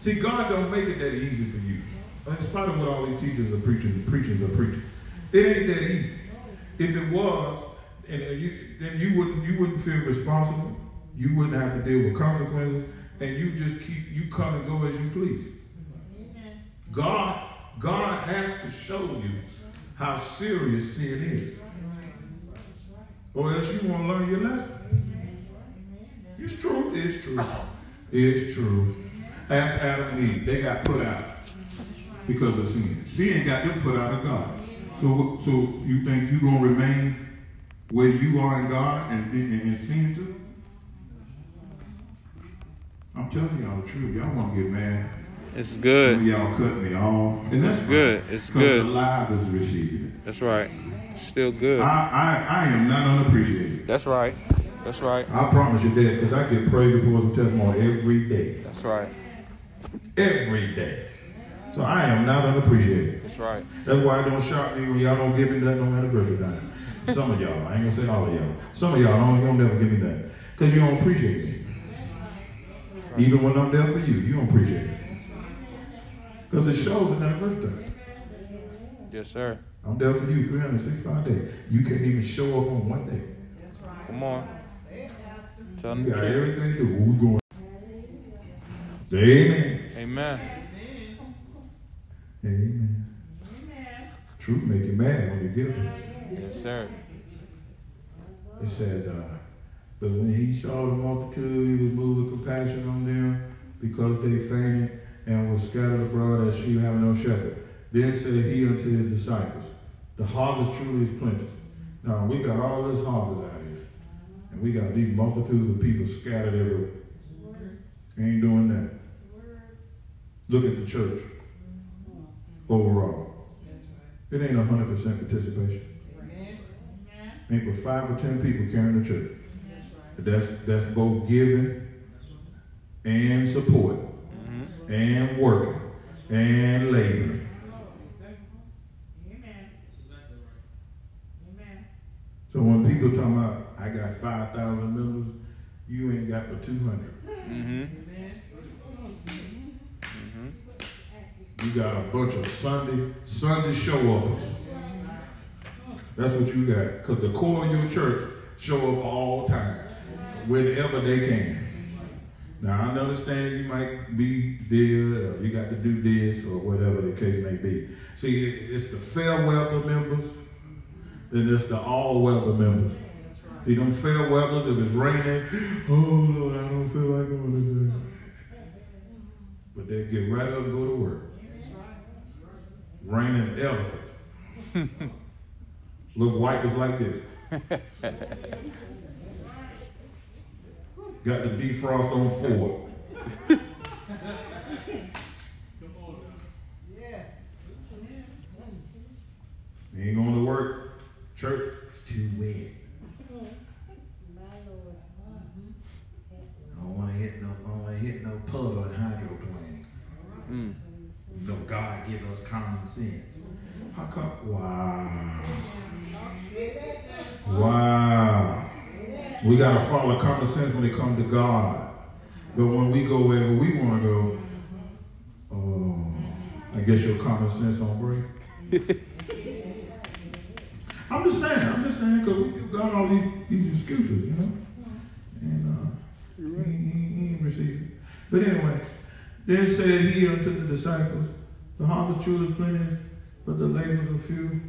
B: See, God don't make it that easy for you. In spite of what all these teachers are preaching, preachers are preaching. It ain't that easy. If it was, and uh, you, then you wouldn't you wouldn't feel responsible. You wouldn't have to deal with consequences, and you just keep you come and go as you please. God, God has to show you how serious sin is. Or else you won't learn your lesson. It's true, it's true. It's true. Ask Adam and Eve. They got put out because of sin. Sin got them put out of God. So, so you think you're going to remain where you are in God and, and, and sin too? I'm telling y'all the truth. Y'all want to get mad.
A: It's good.
B: y'all cut me off. And that's
A: It's good.
B: fine,
A: It's good.
B: The live is receiving it.
A: That's right. Still good.
B: I, I, I am not unappreciated.
A: That's right. That's right.
B: I promise you that because I get praise reports and testimony every day.
A: That's right.
B: Every day. So I am not unappreciated.
A: That's right.
B: That's why I don't shock me when y'all don't give me that no anniversary time. Some of y'all, I ain't gonna say all of y'all. Some of y'all don't, don't never give me that. Because you don't appreciate me. Even when I'm there for you, you don't appreciate it. Because it shows in that time.
A: Yes, sir.
B: I'm there for you 365 days. You can't even show up on one day. That's right.
A: Come on. Tell them
B: You got everything to do. We're going. Amen.
A: Amen.
B: Amen. Truth make you mad when you're guilty.
A: Yes, sir.
B: It says, uh, but when he saw the multitude, he was moved with compassion on them because they fainted and were scattered abroad as sheep having no shepherd. Then said he unto his disciples, The harvest truly is plenty. Now we got all this harvest out here. And we got these multitudes of people scattered everywhere. Ain't doing that. Look at the church overall. It ain't 100% participation. Ain't but five or ten people carrying the church. That's that's both giving and support. And working and laboring. So when people talk about I got five thousand members, you ain't got but two hundred.
A: Mm-hmm.
B: You got a bunch of Sunday Sunday show uppers. That's what you got. Because the core of your church show up all the time, whenever they can. Now I understand you might be there, or you got to do this, or whatever the case may be. See, it's the fair weather members, then it's the all weather members. See, them fair weathers, if it's raining, *gasps* oh Lord, I don't feel like going today. But they get right up and go to work. Raining elephants. *laughs* Look white wipers like this. *laughs* Got the defrost on Ford. Come on.
C: Yes.
B: Ain't going to work. Church, it's too wet. I don't want to hit no, I don't want to hit no puddle in hydroplane.
A: Mm.
B: You know, God give us common sense. How come? Wow. Wow. We got to follow common sense when it comes to God. But when we go wherever we want to go, oh, I guess your common sense on break. *laughs* I'm just saying, I'm just saying, because we've got all these, these excuses, you know? And uh, he, he, he ain't received it. But anyway, then said he unto the disciples, The harvest truly is plenty, but the labors are few.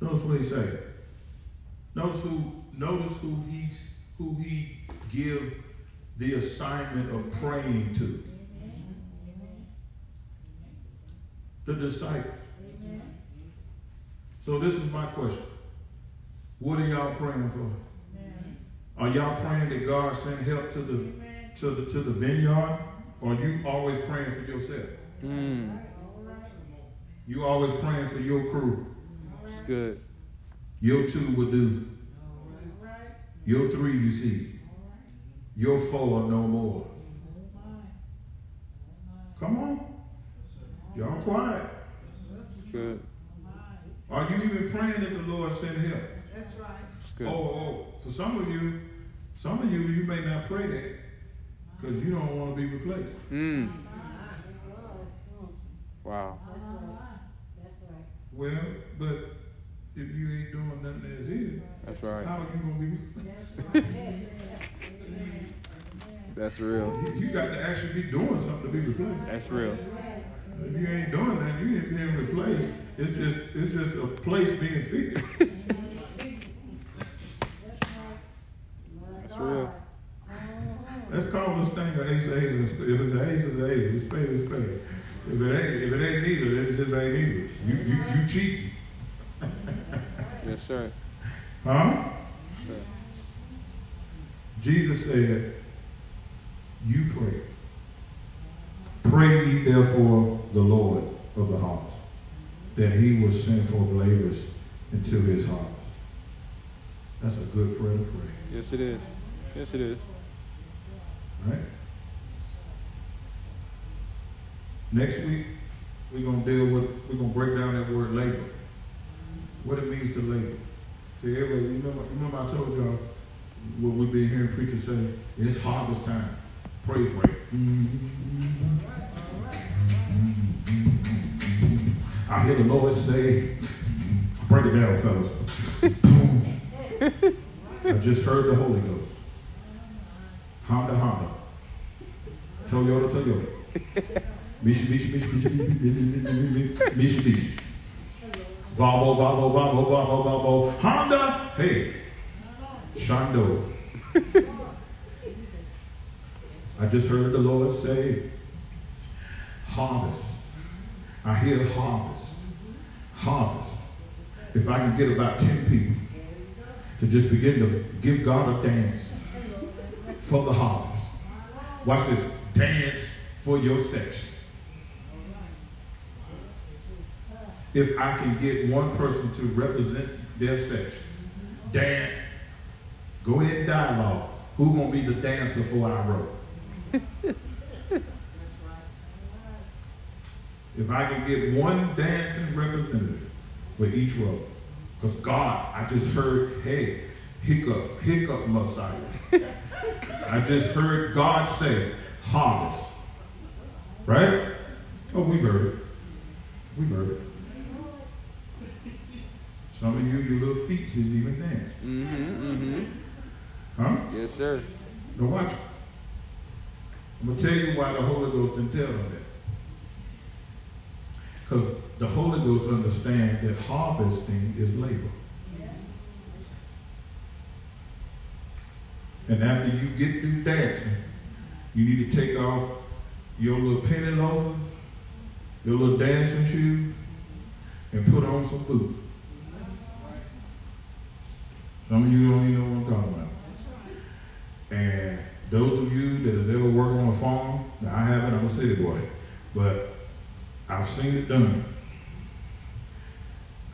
B: Notice what he said. Notice who notice who he who he give the assignment of praying to. The disciples. So this is my question. What are y'all praying for? Are y'all praying that God send help to the to the to the vineyard? Or you always praying for yourself?
A: Mm.
B: You always praying for your crew.
A: It's good.
B: Your two will do. Your three you see. Your four are no more. Come on. Y'all quiet.
A: Good.
B: Are you even praying that the Lord send help?
C: That's right.
A: It's
B: Oh,
A: good.
B: oh, for some of you, some of you, you may not pray that because you don't want to be replaced.
A: Mm. Wow.
B: Well, but if you ain't doing nothing as is,
A: That's right.
B: how are you gonna be?
A: That's real.
B: You, you got to actually be doing something to be replaced.
A: That's real.
B: If you ain't doing that, you ain't being replaced. It's just it's just a place being filled. *laughs*
A: That's real.
B: Let's call this thing an ace of ace. If it's an ace, it's an ace. It's spade, it's spade. If it ain't, if it ain't neither, then it just ain't either. You you you cheating,
A: Yes, sir.
B: huh?
A: Sir.
B: Jesus said, "You pray. Pray ye therefore the Lord of the harvest, that He will send forth laborers into His harvest." That's a good prayer to pray,
A: Yes, it is. Yes, it is.
B: right? Next week, we're gonna deal with, we're gonna break down that word labor. What it means to labor. See, everybody, you remember, remember I told y'all what we've been hearing preachers say, it's harvest time. Praise break. I hear the Lord say, break it down, fellas. I just heard the Holy Ghost. Honda, Honda. Toyota, Toyota. Mitsubishi, Mitsubishi, Mitsubishi, Mitsubishi. Volvo, Volvo, Volvo, Volvo, Volvo. Honda, hey. Shondo. I just heard the Lord say, harvest. I hear harvest. Harvest. If I can get about 10 people to just begin to give God a dance for the harvest. Watch this. Dance for your section. If I can get one person to represent their section, dance, go ahead and dialogue. Who gonna be the dancer for our row? *laughs* if I can get one dancing representative for each row, because God, I just heard, hey, hiccup, hiccup Messiah. *laughs* I just heard God say, harvest. Right? Oh, we've heard it. We've heard it. Some of you, your little feet is even dancing.
A: Mm-hmm, mm-hmm.
B: Huh?
A: Yes, sir.
B: Now watch. I'm going to tell you why the Holy Ghost didn't tell them that. Because the Holy Ghost understands that harvesting is labor. And after you get through dancing, you need to take off your little penny loafers, your little dancing shoes, and put on some boots. Some of you don't even know what I'm talking about. And those of you that has ever worked on a farm, now I haven't, I'm a city boy, but I've seen it done.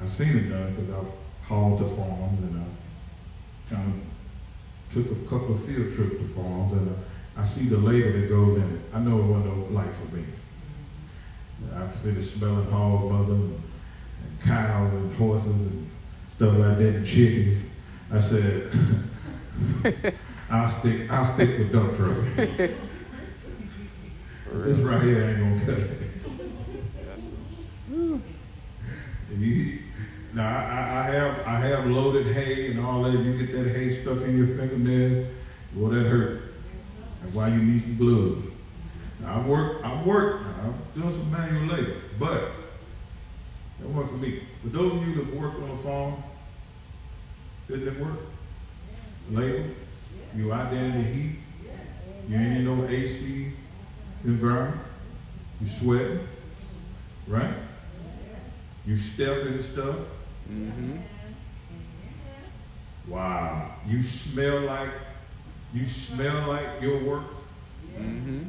B: I've seen it done because I've hauled to farms and I've kind of took a couple of field trips to farms and uh, I see the labor that goes in it. I know it wasn't no life for me. I finished smelling hogs, mother and cows and horses and stuff like that and chickens. I said, *laughs* I'll stick, I'll stick with dump truck. this right here ain't gonna cut it. You, now I, I have I have loaded hay and all that. You get that hay stuck in your fingernails, well that hurt. That's why you need some gloves. Now I work I work. I'm doing some manual labor, but that wasn't for me. For those of you that work on a farm, didn't it work? Labor, you out there in the heat, you ain't in no AC environment, you sweating, right? You stepping stuff.
A: Mm-hmm.
B: Wow. You smell like you smell like your work.
A: Mm-hmm.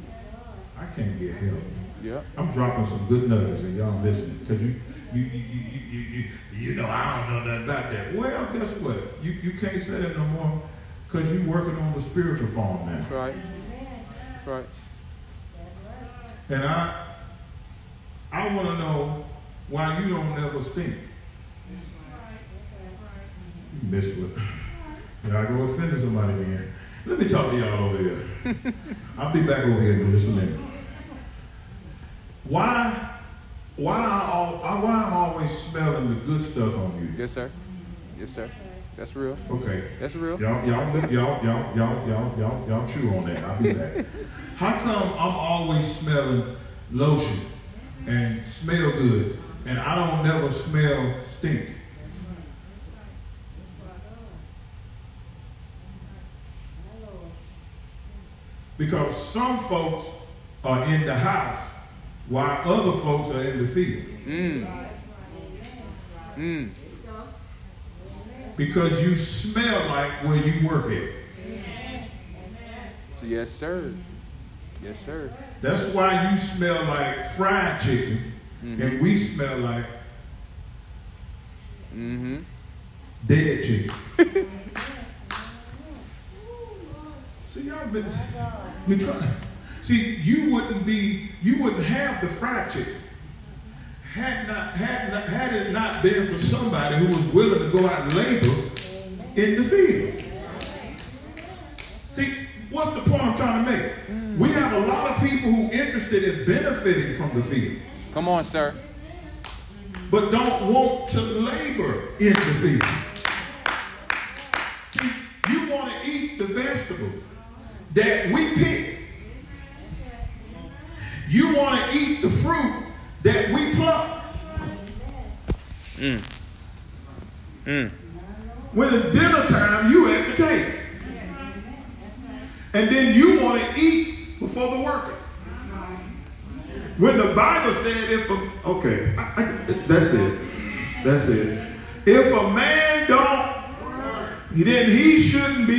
B: I can't get help.
A: Yep.
B: I'm dropping some good nuggets and y'all listening. Cause you you you, you, you, you, you know I don't know nothing about that. Well, guess what? You you can't say that no more because you're working on the spiritual farm now.
A: That's right. That's right.
B: And I I want to know why you don't never stink. You miss what? *laughs* I go offending somebody again. Let me talk to y'all over here. *laughs* I'll be back over here in just a minute. Why, why, I, why I'm always smelling the good stuff on you?
A: Yes, sir. Yes, sir. That's real.
B: Okay.
A: That's real.
B: Y'all, y'all, y'all, y'all, y'all, y'all, y'all, y'all chew on that. I'll be back. *laughs* How come I'm always smelling lotion and smell good, and I don't never smell stink? Because some folks are in the house while other folks are in the field.
A: Mm. Mm.
B: Because you smell like where you work at.
A: So, yes, sir. Yes, sir.
B: That's why you smell like fried chicken and we smell like
A: Mm-hmm.
B: dead chicken. *laughs* See, y'all been we try. See, you wouldn't be, you wouldn't have the fried chicken had not had not had it not been for somebody who was willing to go out and labor in the field. See, what's the point I'm trying to make? Mm. We have a lot of people who are interested in benefiting from the field.
A: Come on, sir.
B: but don't want to labor in the field. See, you want to eat the vegetables that we pick. You want to eat the fruit that we pluck.
A: Mm. Mm.
B: When it's dinner time, you at the table. And then you want to eat before the workers. When the Bible said, if a, okay, I, I, that's it. That's it. If a man don't, then he shouldn't be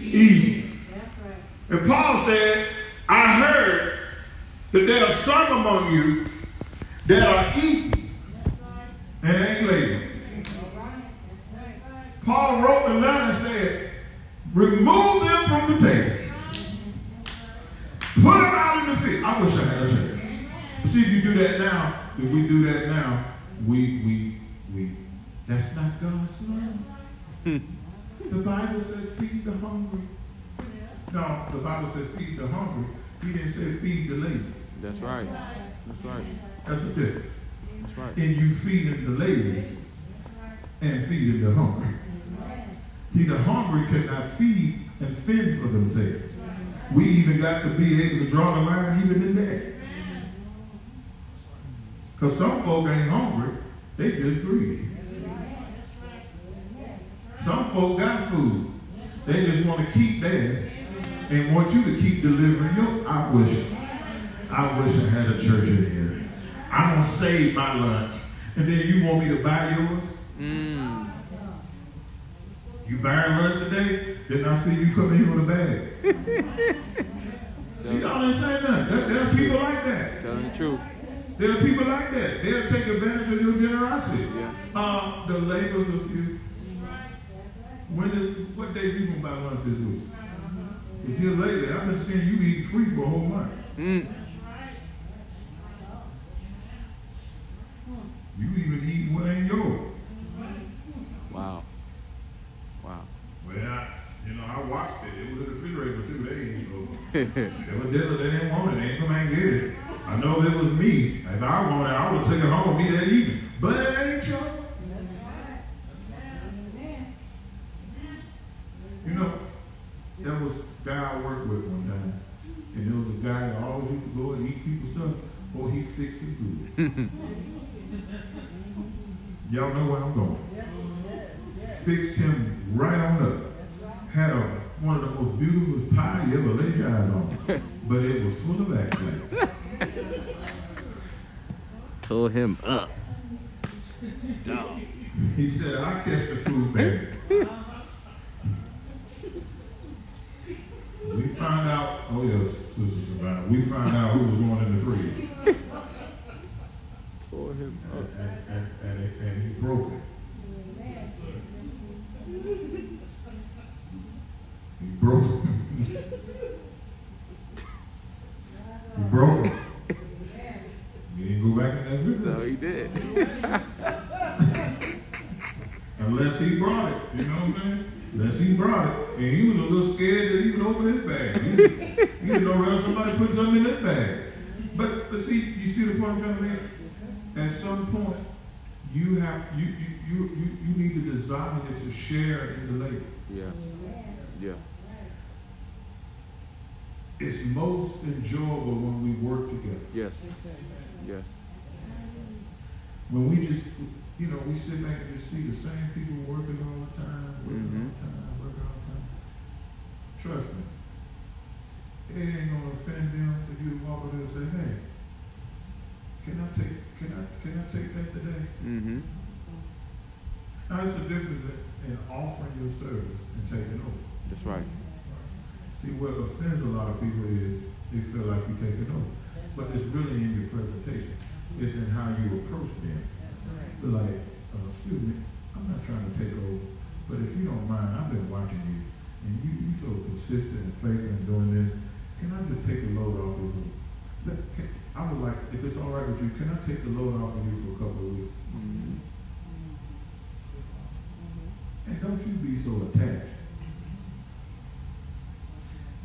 B: eating. And Paul said, I heard that there are some among you that are eating and ain't laboring. Paul wrote the letter and said, remove them from the table. Put them out in the field. I wish I had a church. See, if you do that now, if we do that now, we, we, we, that's not God's love. the Bible says feed the hungry. No, the Bible says feed the hungry. He didn't say feed the lazy.
A: That's right. That's right.
B: That's the difference.
A: That's right.
B: And you feeding the lazy and feeding the hungry. See, the hungry cannot feed and fend for themselves. We even got to be able to draw the line even in that. Because some folk ain't hungry, they just greedy. Some folk got food. They just want to keep theirs and want you to keep delivering your. I wish, I wish I had a church in here. I'm gonna save my lunch, and then you want me to buy yours.
A: Mm.
B: You buying lunch today? Didn't I see you coming in here with a bag. *laughs* see, y'all ain't saying nothing. There, there are people like that.
A: Telling the truth.
B: There are people like that. They'll take advantage of your generosity.
A: Yeah.
B: Um, the labors of you. When is what day you gonna buy lunch this week? If you're late, I've been seeing you eat free for a whole month.
A: Mm.
B: You even eat what ain't yours.
A: Wow. Wow.
B: Well, I, you know, I watched it. It was in the refrigerator for two days. So evidently they didn't want it. They ain't come and get it. I know if it was me. If I wanted it, I would have taken it home with me that evening. But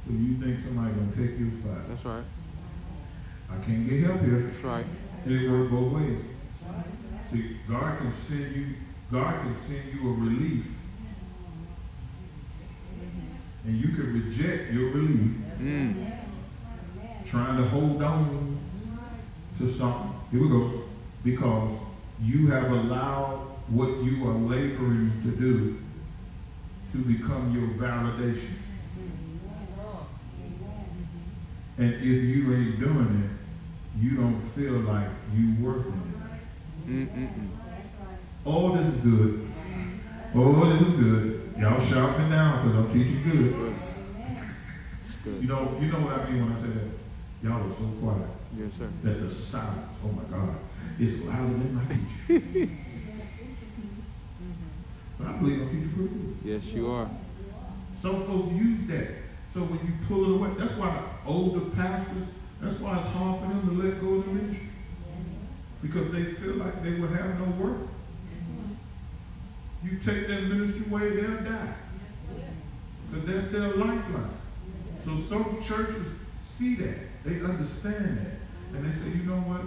A: So
B: you think somebody gonna take your spot?
A: That's right.
B: I can't get help here.
A: That's right.
B: It work both ways. See, God can send you, God can send you a relief. And you can reject your relief,
A: Mm.
B: trying to hold on to something. Here we go. Because you have allowed what you are laboring to do to become your validation. And if you ain't doing it, you don't feel like you worth it. Mm-mm-mm. Oh, this is good. Oh, this is good. Y'all shout me down because I'm teaching good. good. You know, you know what I mean when I say that. Y'all are so quiet.
A: Yes, sir.
B: That the silence, oh my God, is louder than my teaching. *laughs* but I believe I'm teaching pretty good.
A: Yes, you are.
B: Some folks use that. So when you pull it away, that's why older pastors, that's why it's hard for them to let go of the ministry. Because they feel like they will have no worth. You take that ministry away, they'll die. Because that's their lifeline. So some churches see that. They understand that. And they say, you know what?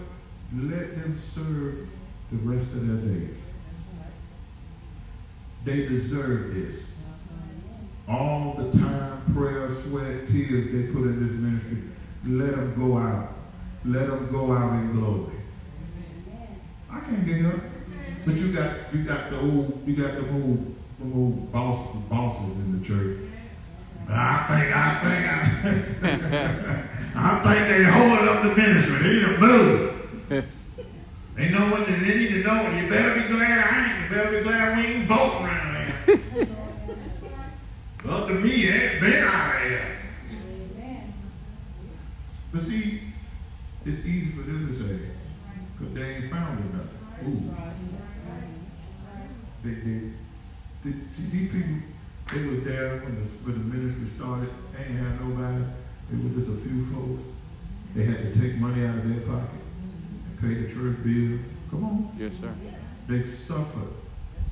B: Let them serve the rest of their days. They deserve this. All the time, prayer, sweat, tears they put in this ministry, let them go out. Let them go out in glory. I can't get up. But you got you got the old you got the old the old boss, bosses in the church. I think I think I, *laughs* I think they hold up the ministry. They need to move. they know what they need to know. You better be glad I ain't. You better be glad we ain't voting around here. *laughs* Up to me, ain't been out of here. But see, it's easy for them to say, because they ain't found enough. Ooh. They, they, they, these people, they were there when the, when the ministry started. They ain't had nobody. It was just a few folks. They had to take money out of their pocket and pay the church bill. Come on.
A: Yes, sir.
B: They suffered.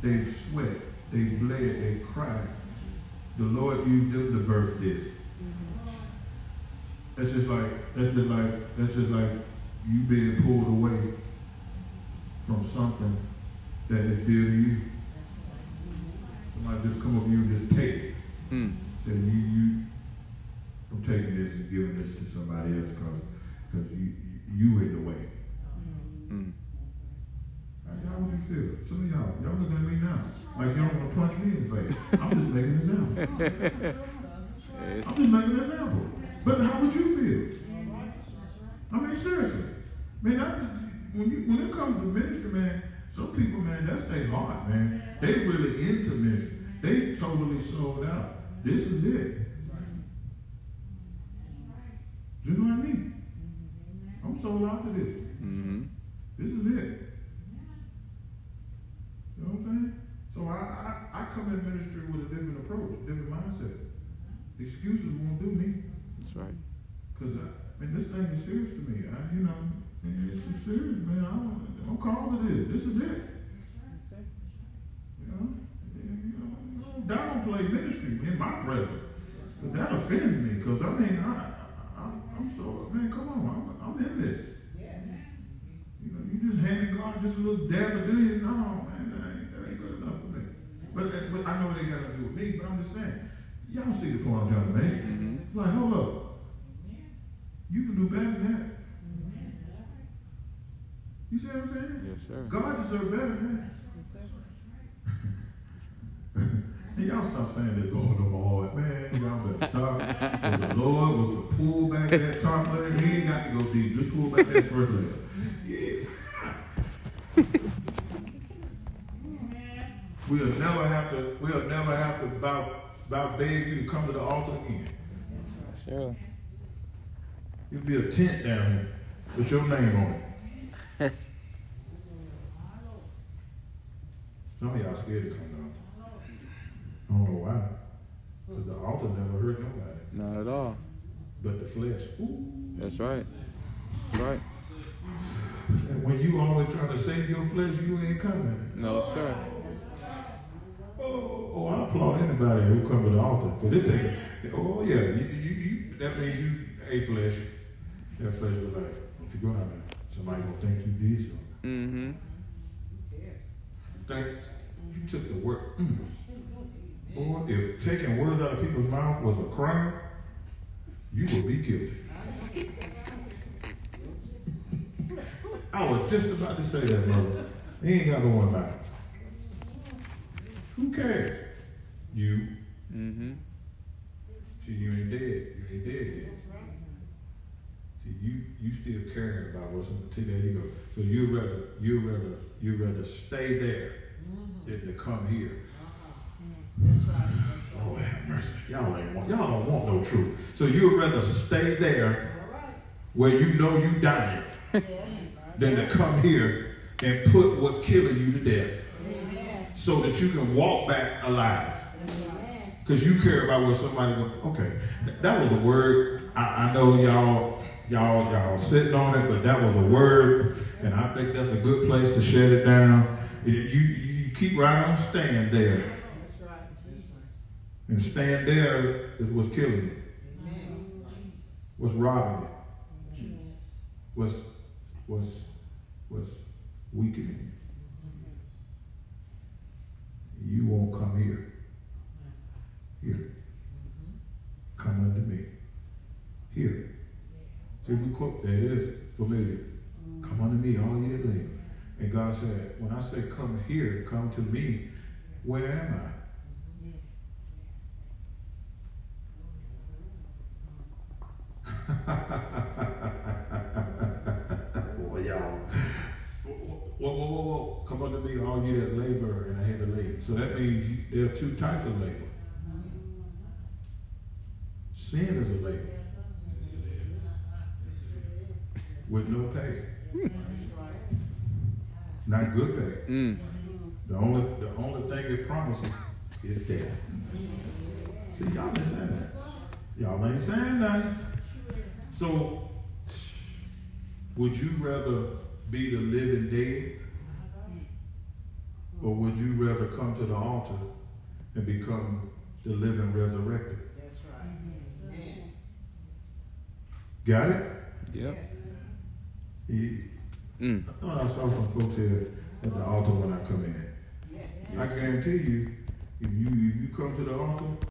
B: They sweat. They bled. They cried. The Lord used them to birth this. That's just like that's just like that's just like you being pulled away from something that is dear to you. Somebody just come up to you and just take it. Mm. Say you you I'm taking this and giving this to somebody else because because you you in the way. Mm. How would you feel? Some of y'all, y'all looking at me now like y'all want to punch me in the face. I'm just making an example. I'm just making an example. But how would you feel? I mean, seriously. Man, I, when you when it comes to ministry, man, some people, man, that's their heart, man. They really into ministry. They totally sold out. This is it. Just like me. I'm sold out to this. Mm-hmm. This is it. You know what I'm saying? So I, I, I come in ministry with a different approach, different mindset. Excuses won't do me.
A: That's right.
B: Because, I mean, this thing is serious to me. I, you know, this is serious, man. I'm, I'm calling it this. This is it. You know, you know, don't downplay ministry in my presence. But that offends me because, I mean, I, I, I'm so, man, come on. I'm, I'm in this. Yeah. You know, you just handing God just a little dab of do you? No, man, that ain't, that ain't good enough for me. But, but I know what they got to do with me, but I'm just saying, y'all see the point I'm trying to make. Mm-hmm. Like, hold up. You can do better than that. You see what I'm saying?
A: Yes, sir.
B: God deserves better than that. hey, *laughs* y'all stop saying that going no more. Man, y'all better stop. if the Lord was to pull back that top leg, he ain't got to go deep. Just pull back that first leg. Yeah. We'll never have to, we'll never have to bow, bow beg you to come to the altar again.
A: Sure.
B: It'll be a tent down here with your name on it. *laughs* Some of y'all scared to come down. I don't know why. Because the altar never hurt nobody.
A: Not at all.
B: But the flesh. Ooh.
A: That's right. That's right.
B: And when you always trying to save your flesh, you ain't coming.
A: No, sir.
B: Oh, oh I applaud anybody who come to the altar. Because it take, oh yeah, you, you, you, that means you, a flesh. That flesh was like, what you going there. Somebody gonna think you did something. Mm-hmm. Think you took the word. Mm. Boy, if taking words out of people's mouth was a crime, you would be guilty. I was just about to say that, brother. He ain't got worry about it. Who cares? You.
A: Mm-hmm.
B: See, you ain't dead. You ain't dead yet. See, you you still caring about what's on the See, there you go. So you rather you rather you rather stay there than to come here.
C: That's right. That's right.
B: Lord have mercy. Y'all ain't want, y'all don't want no truth. So you'd rather stay there
C: All right.
B: where you know you dying
C: Yes.
B: than to come here and put what's killing you to death
C: Amen.
B: So that you can walk back alive. Because you care about what somebody okay. That was a word. I, I know y'all, y'all, y'all sitting on it, but that was a word, and I think that's a good place to shut it down. You, you keep right on staying there. And staying there is what's killing you, what's robbing you, what's what's what's weakening you. You won't come here. Here. Come unto me. Here. See, we quote, it is, familiar. Come unto me, all ye that labor. And God said, when I say come here, come to me, where am I? *laughs* Boy, y'all. Whoa, whoa, whoa, whoa. Come unto me, all ye that labor and are heavy laden. So that means you- there are two types of labor. Sin is a labor with no pay. Not good pay.
A: Mm.
B: The only the only thing it promises is death. See, y'all ain't saying that. Y'all ain't saying that. So, would you rather be the living dead? Or would you rather come to the altar and become the living resurrected?
C: That's right. Amen.
B: Got it?
A: Yep.
B: He,
A: Mm.
B: I thought I saw some folks here at the altar when I come in.
C: Yes.
B: I guarantee you, if you if you come to the altar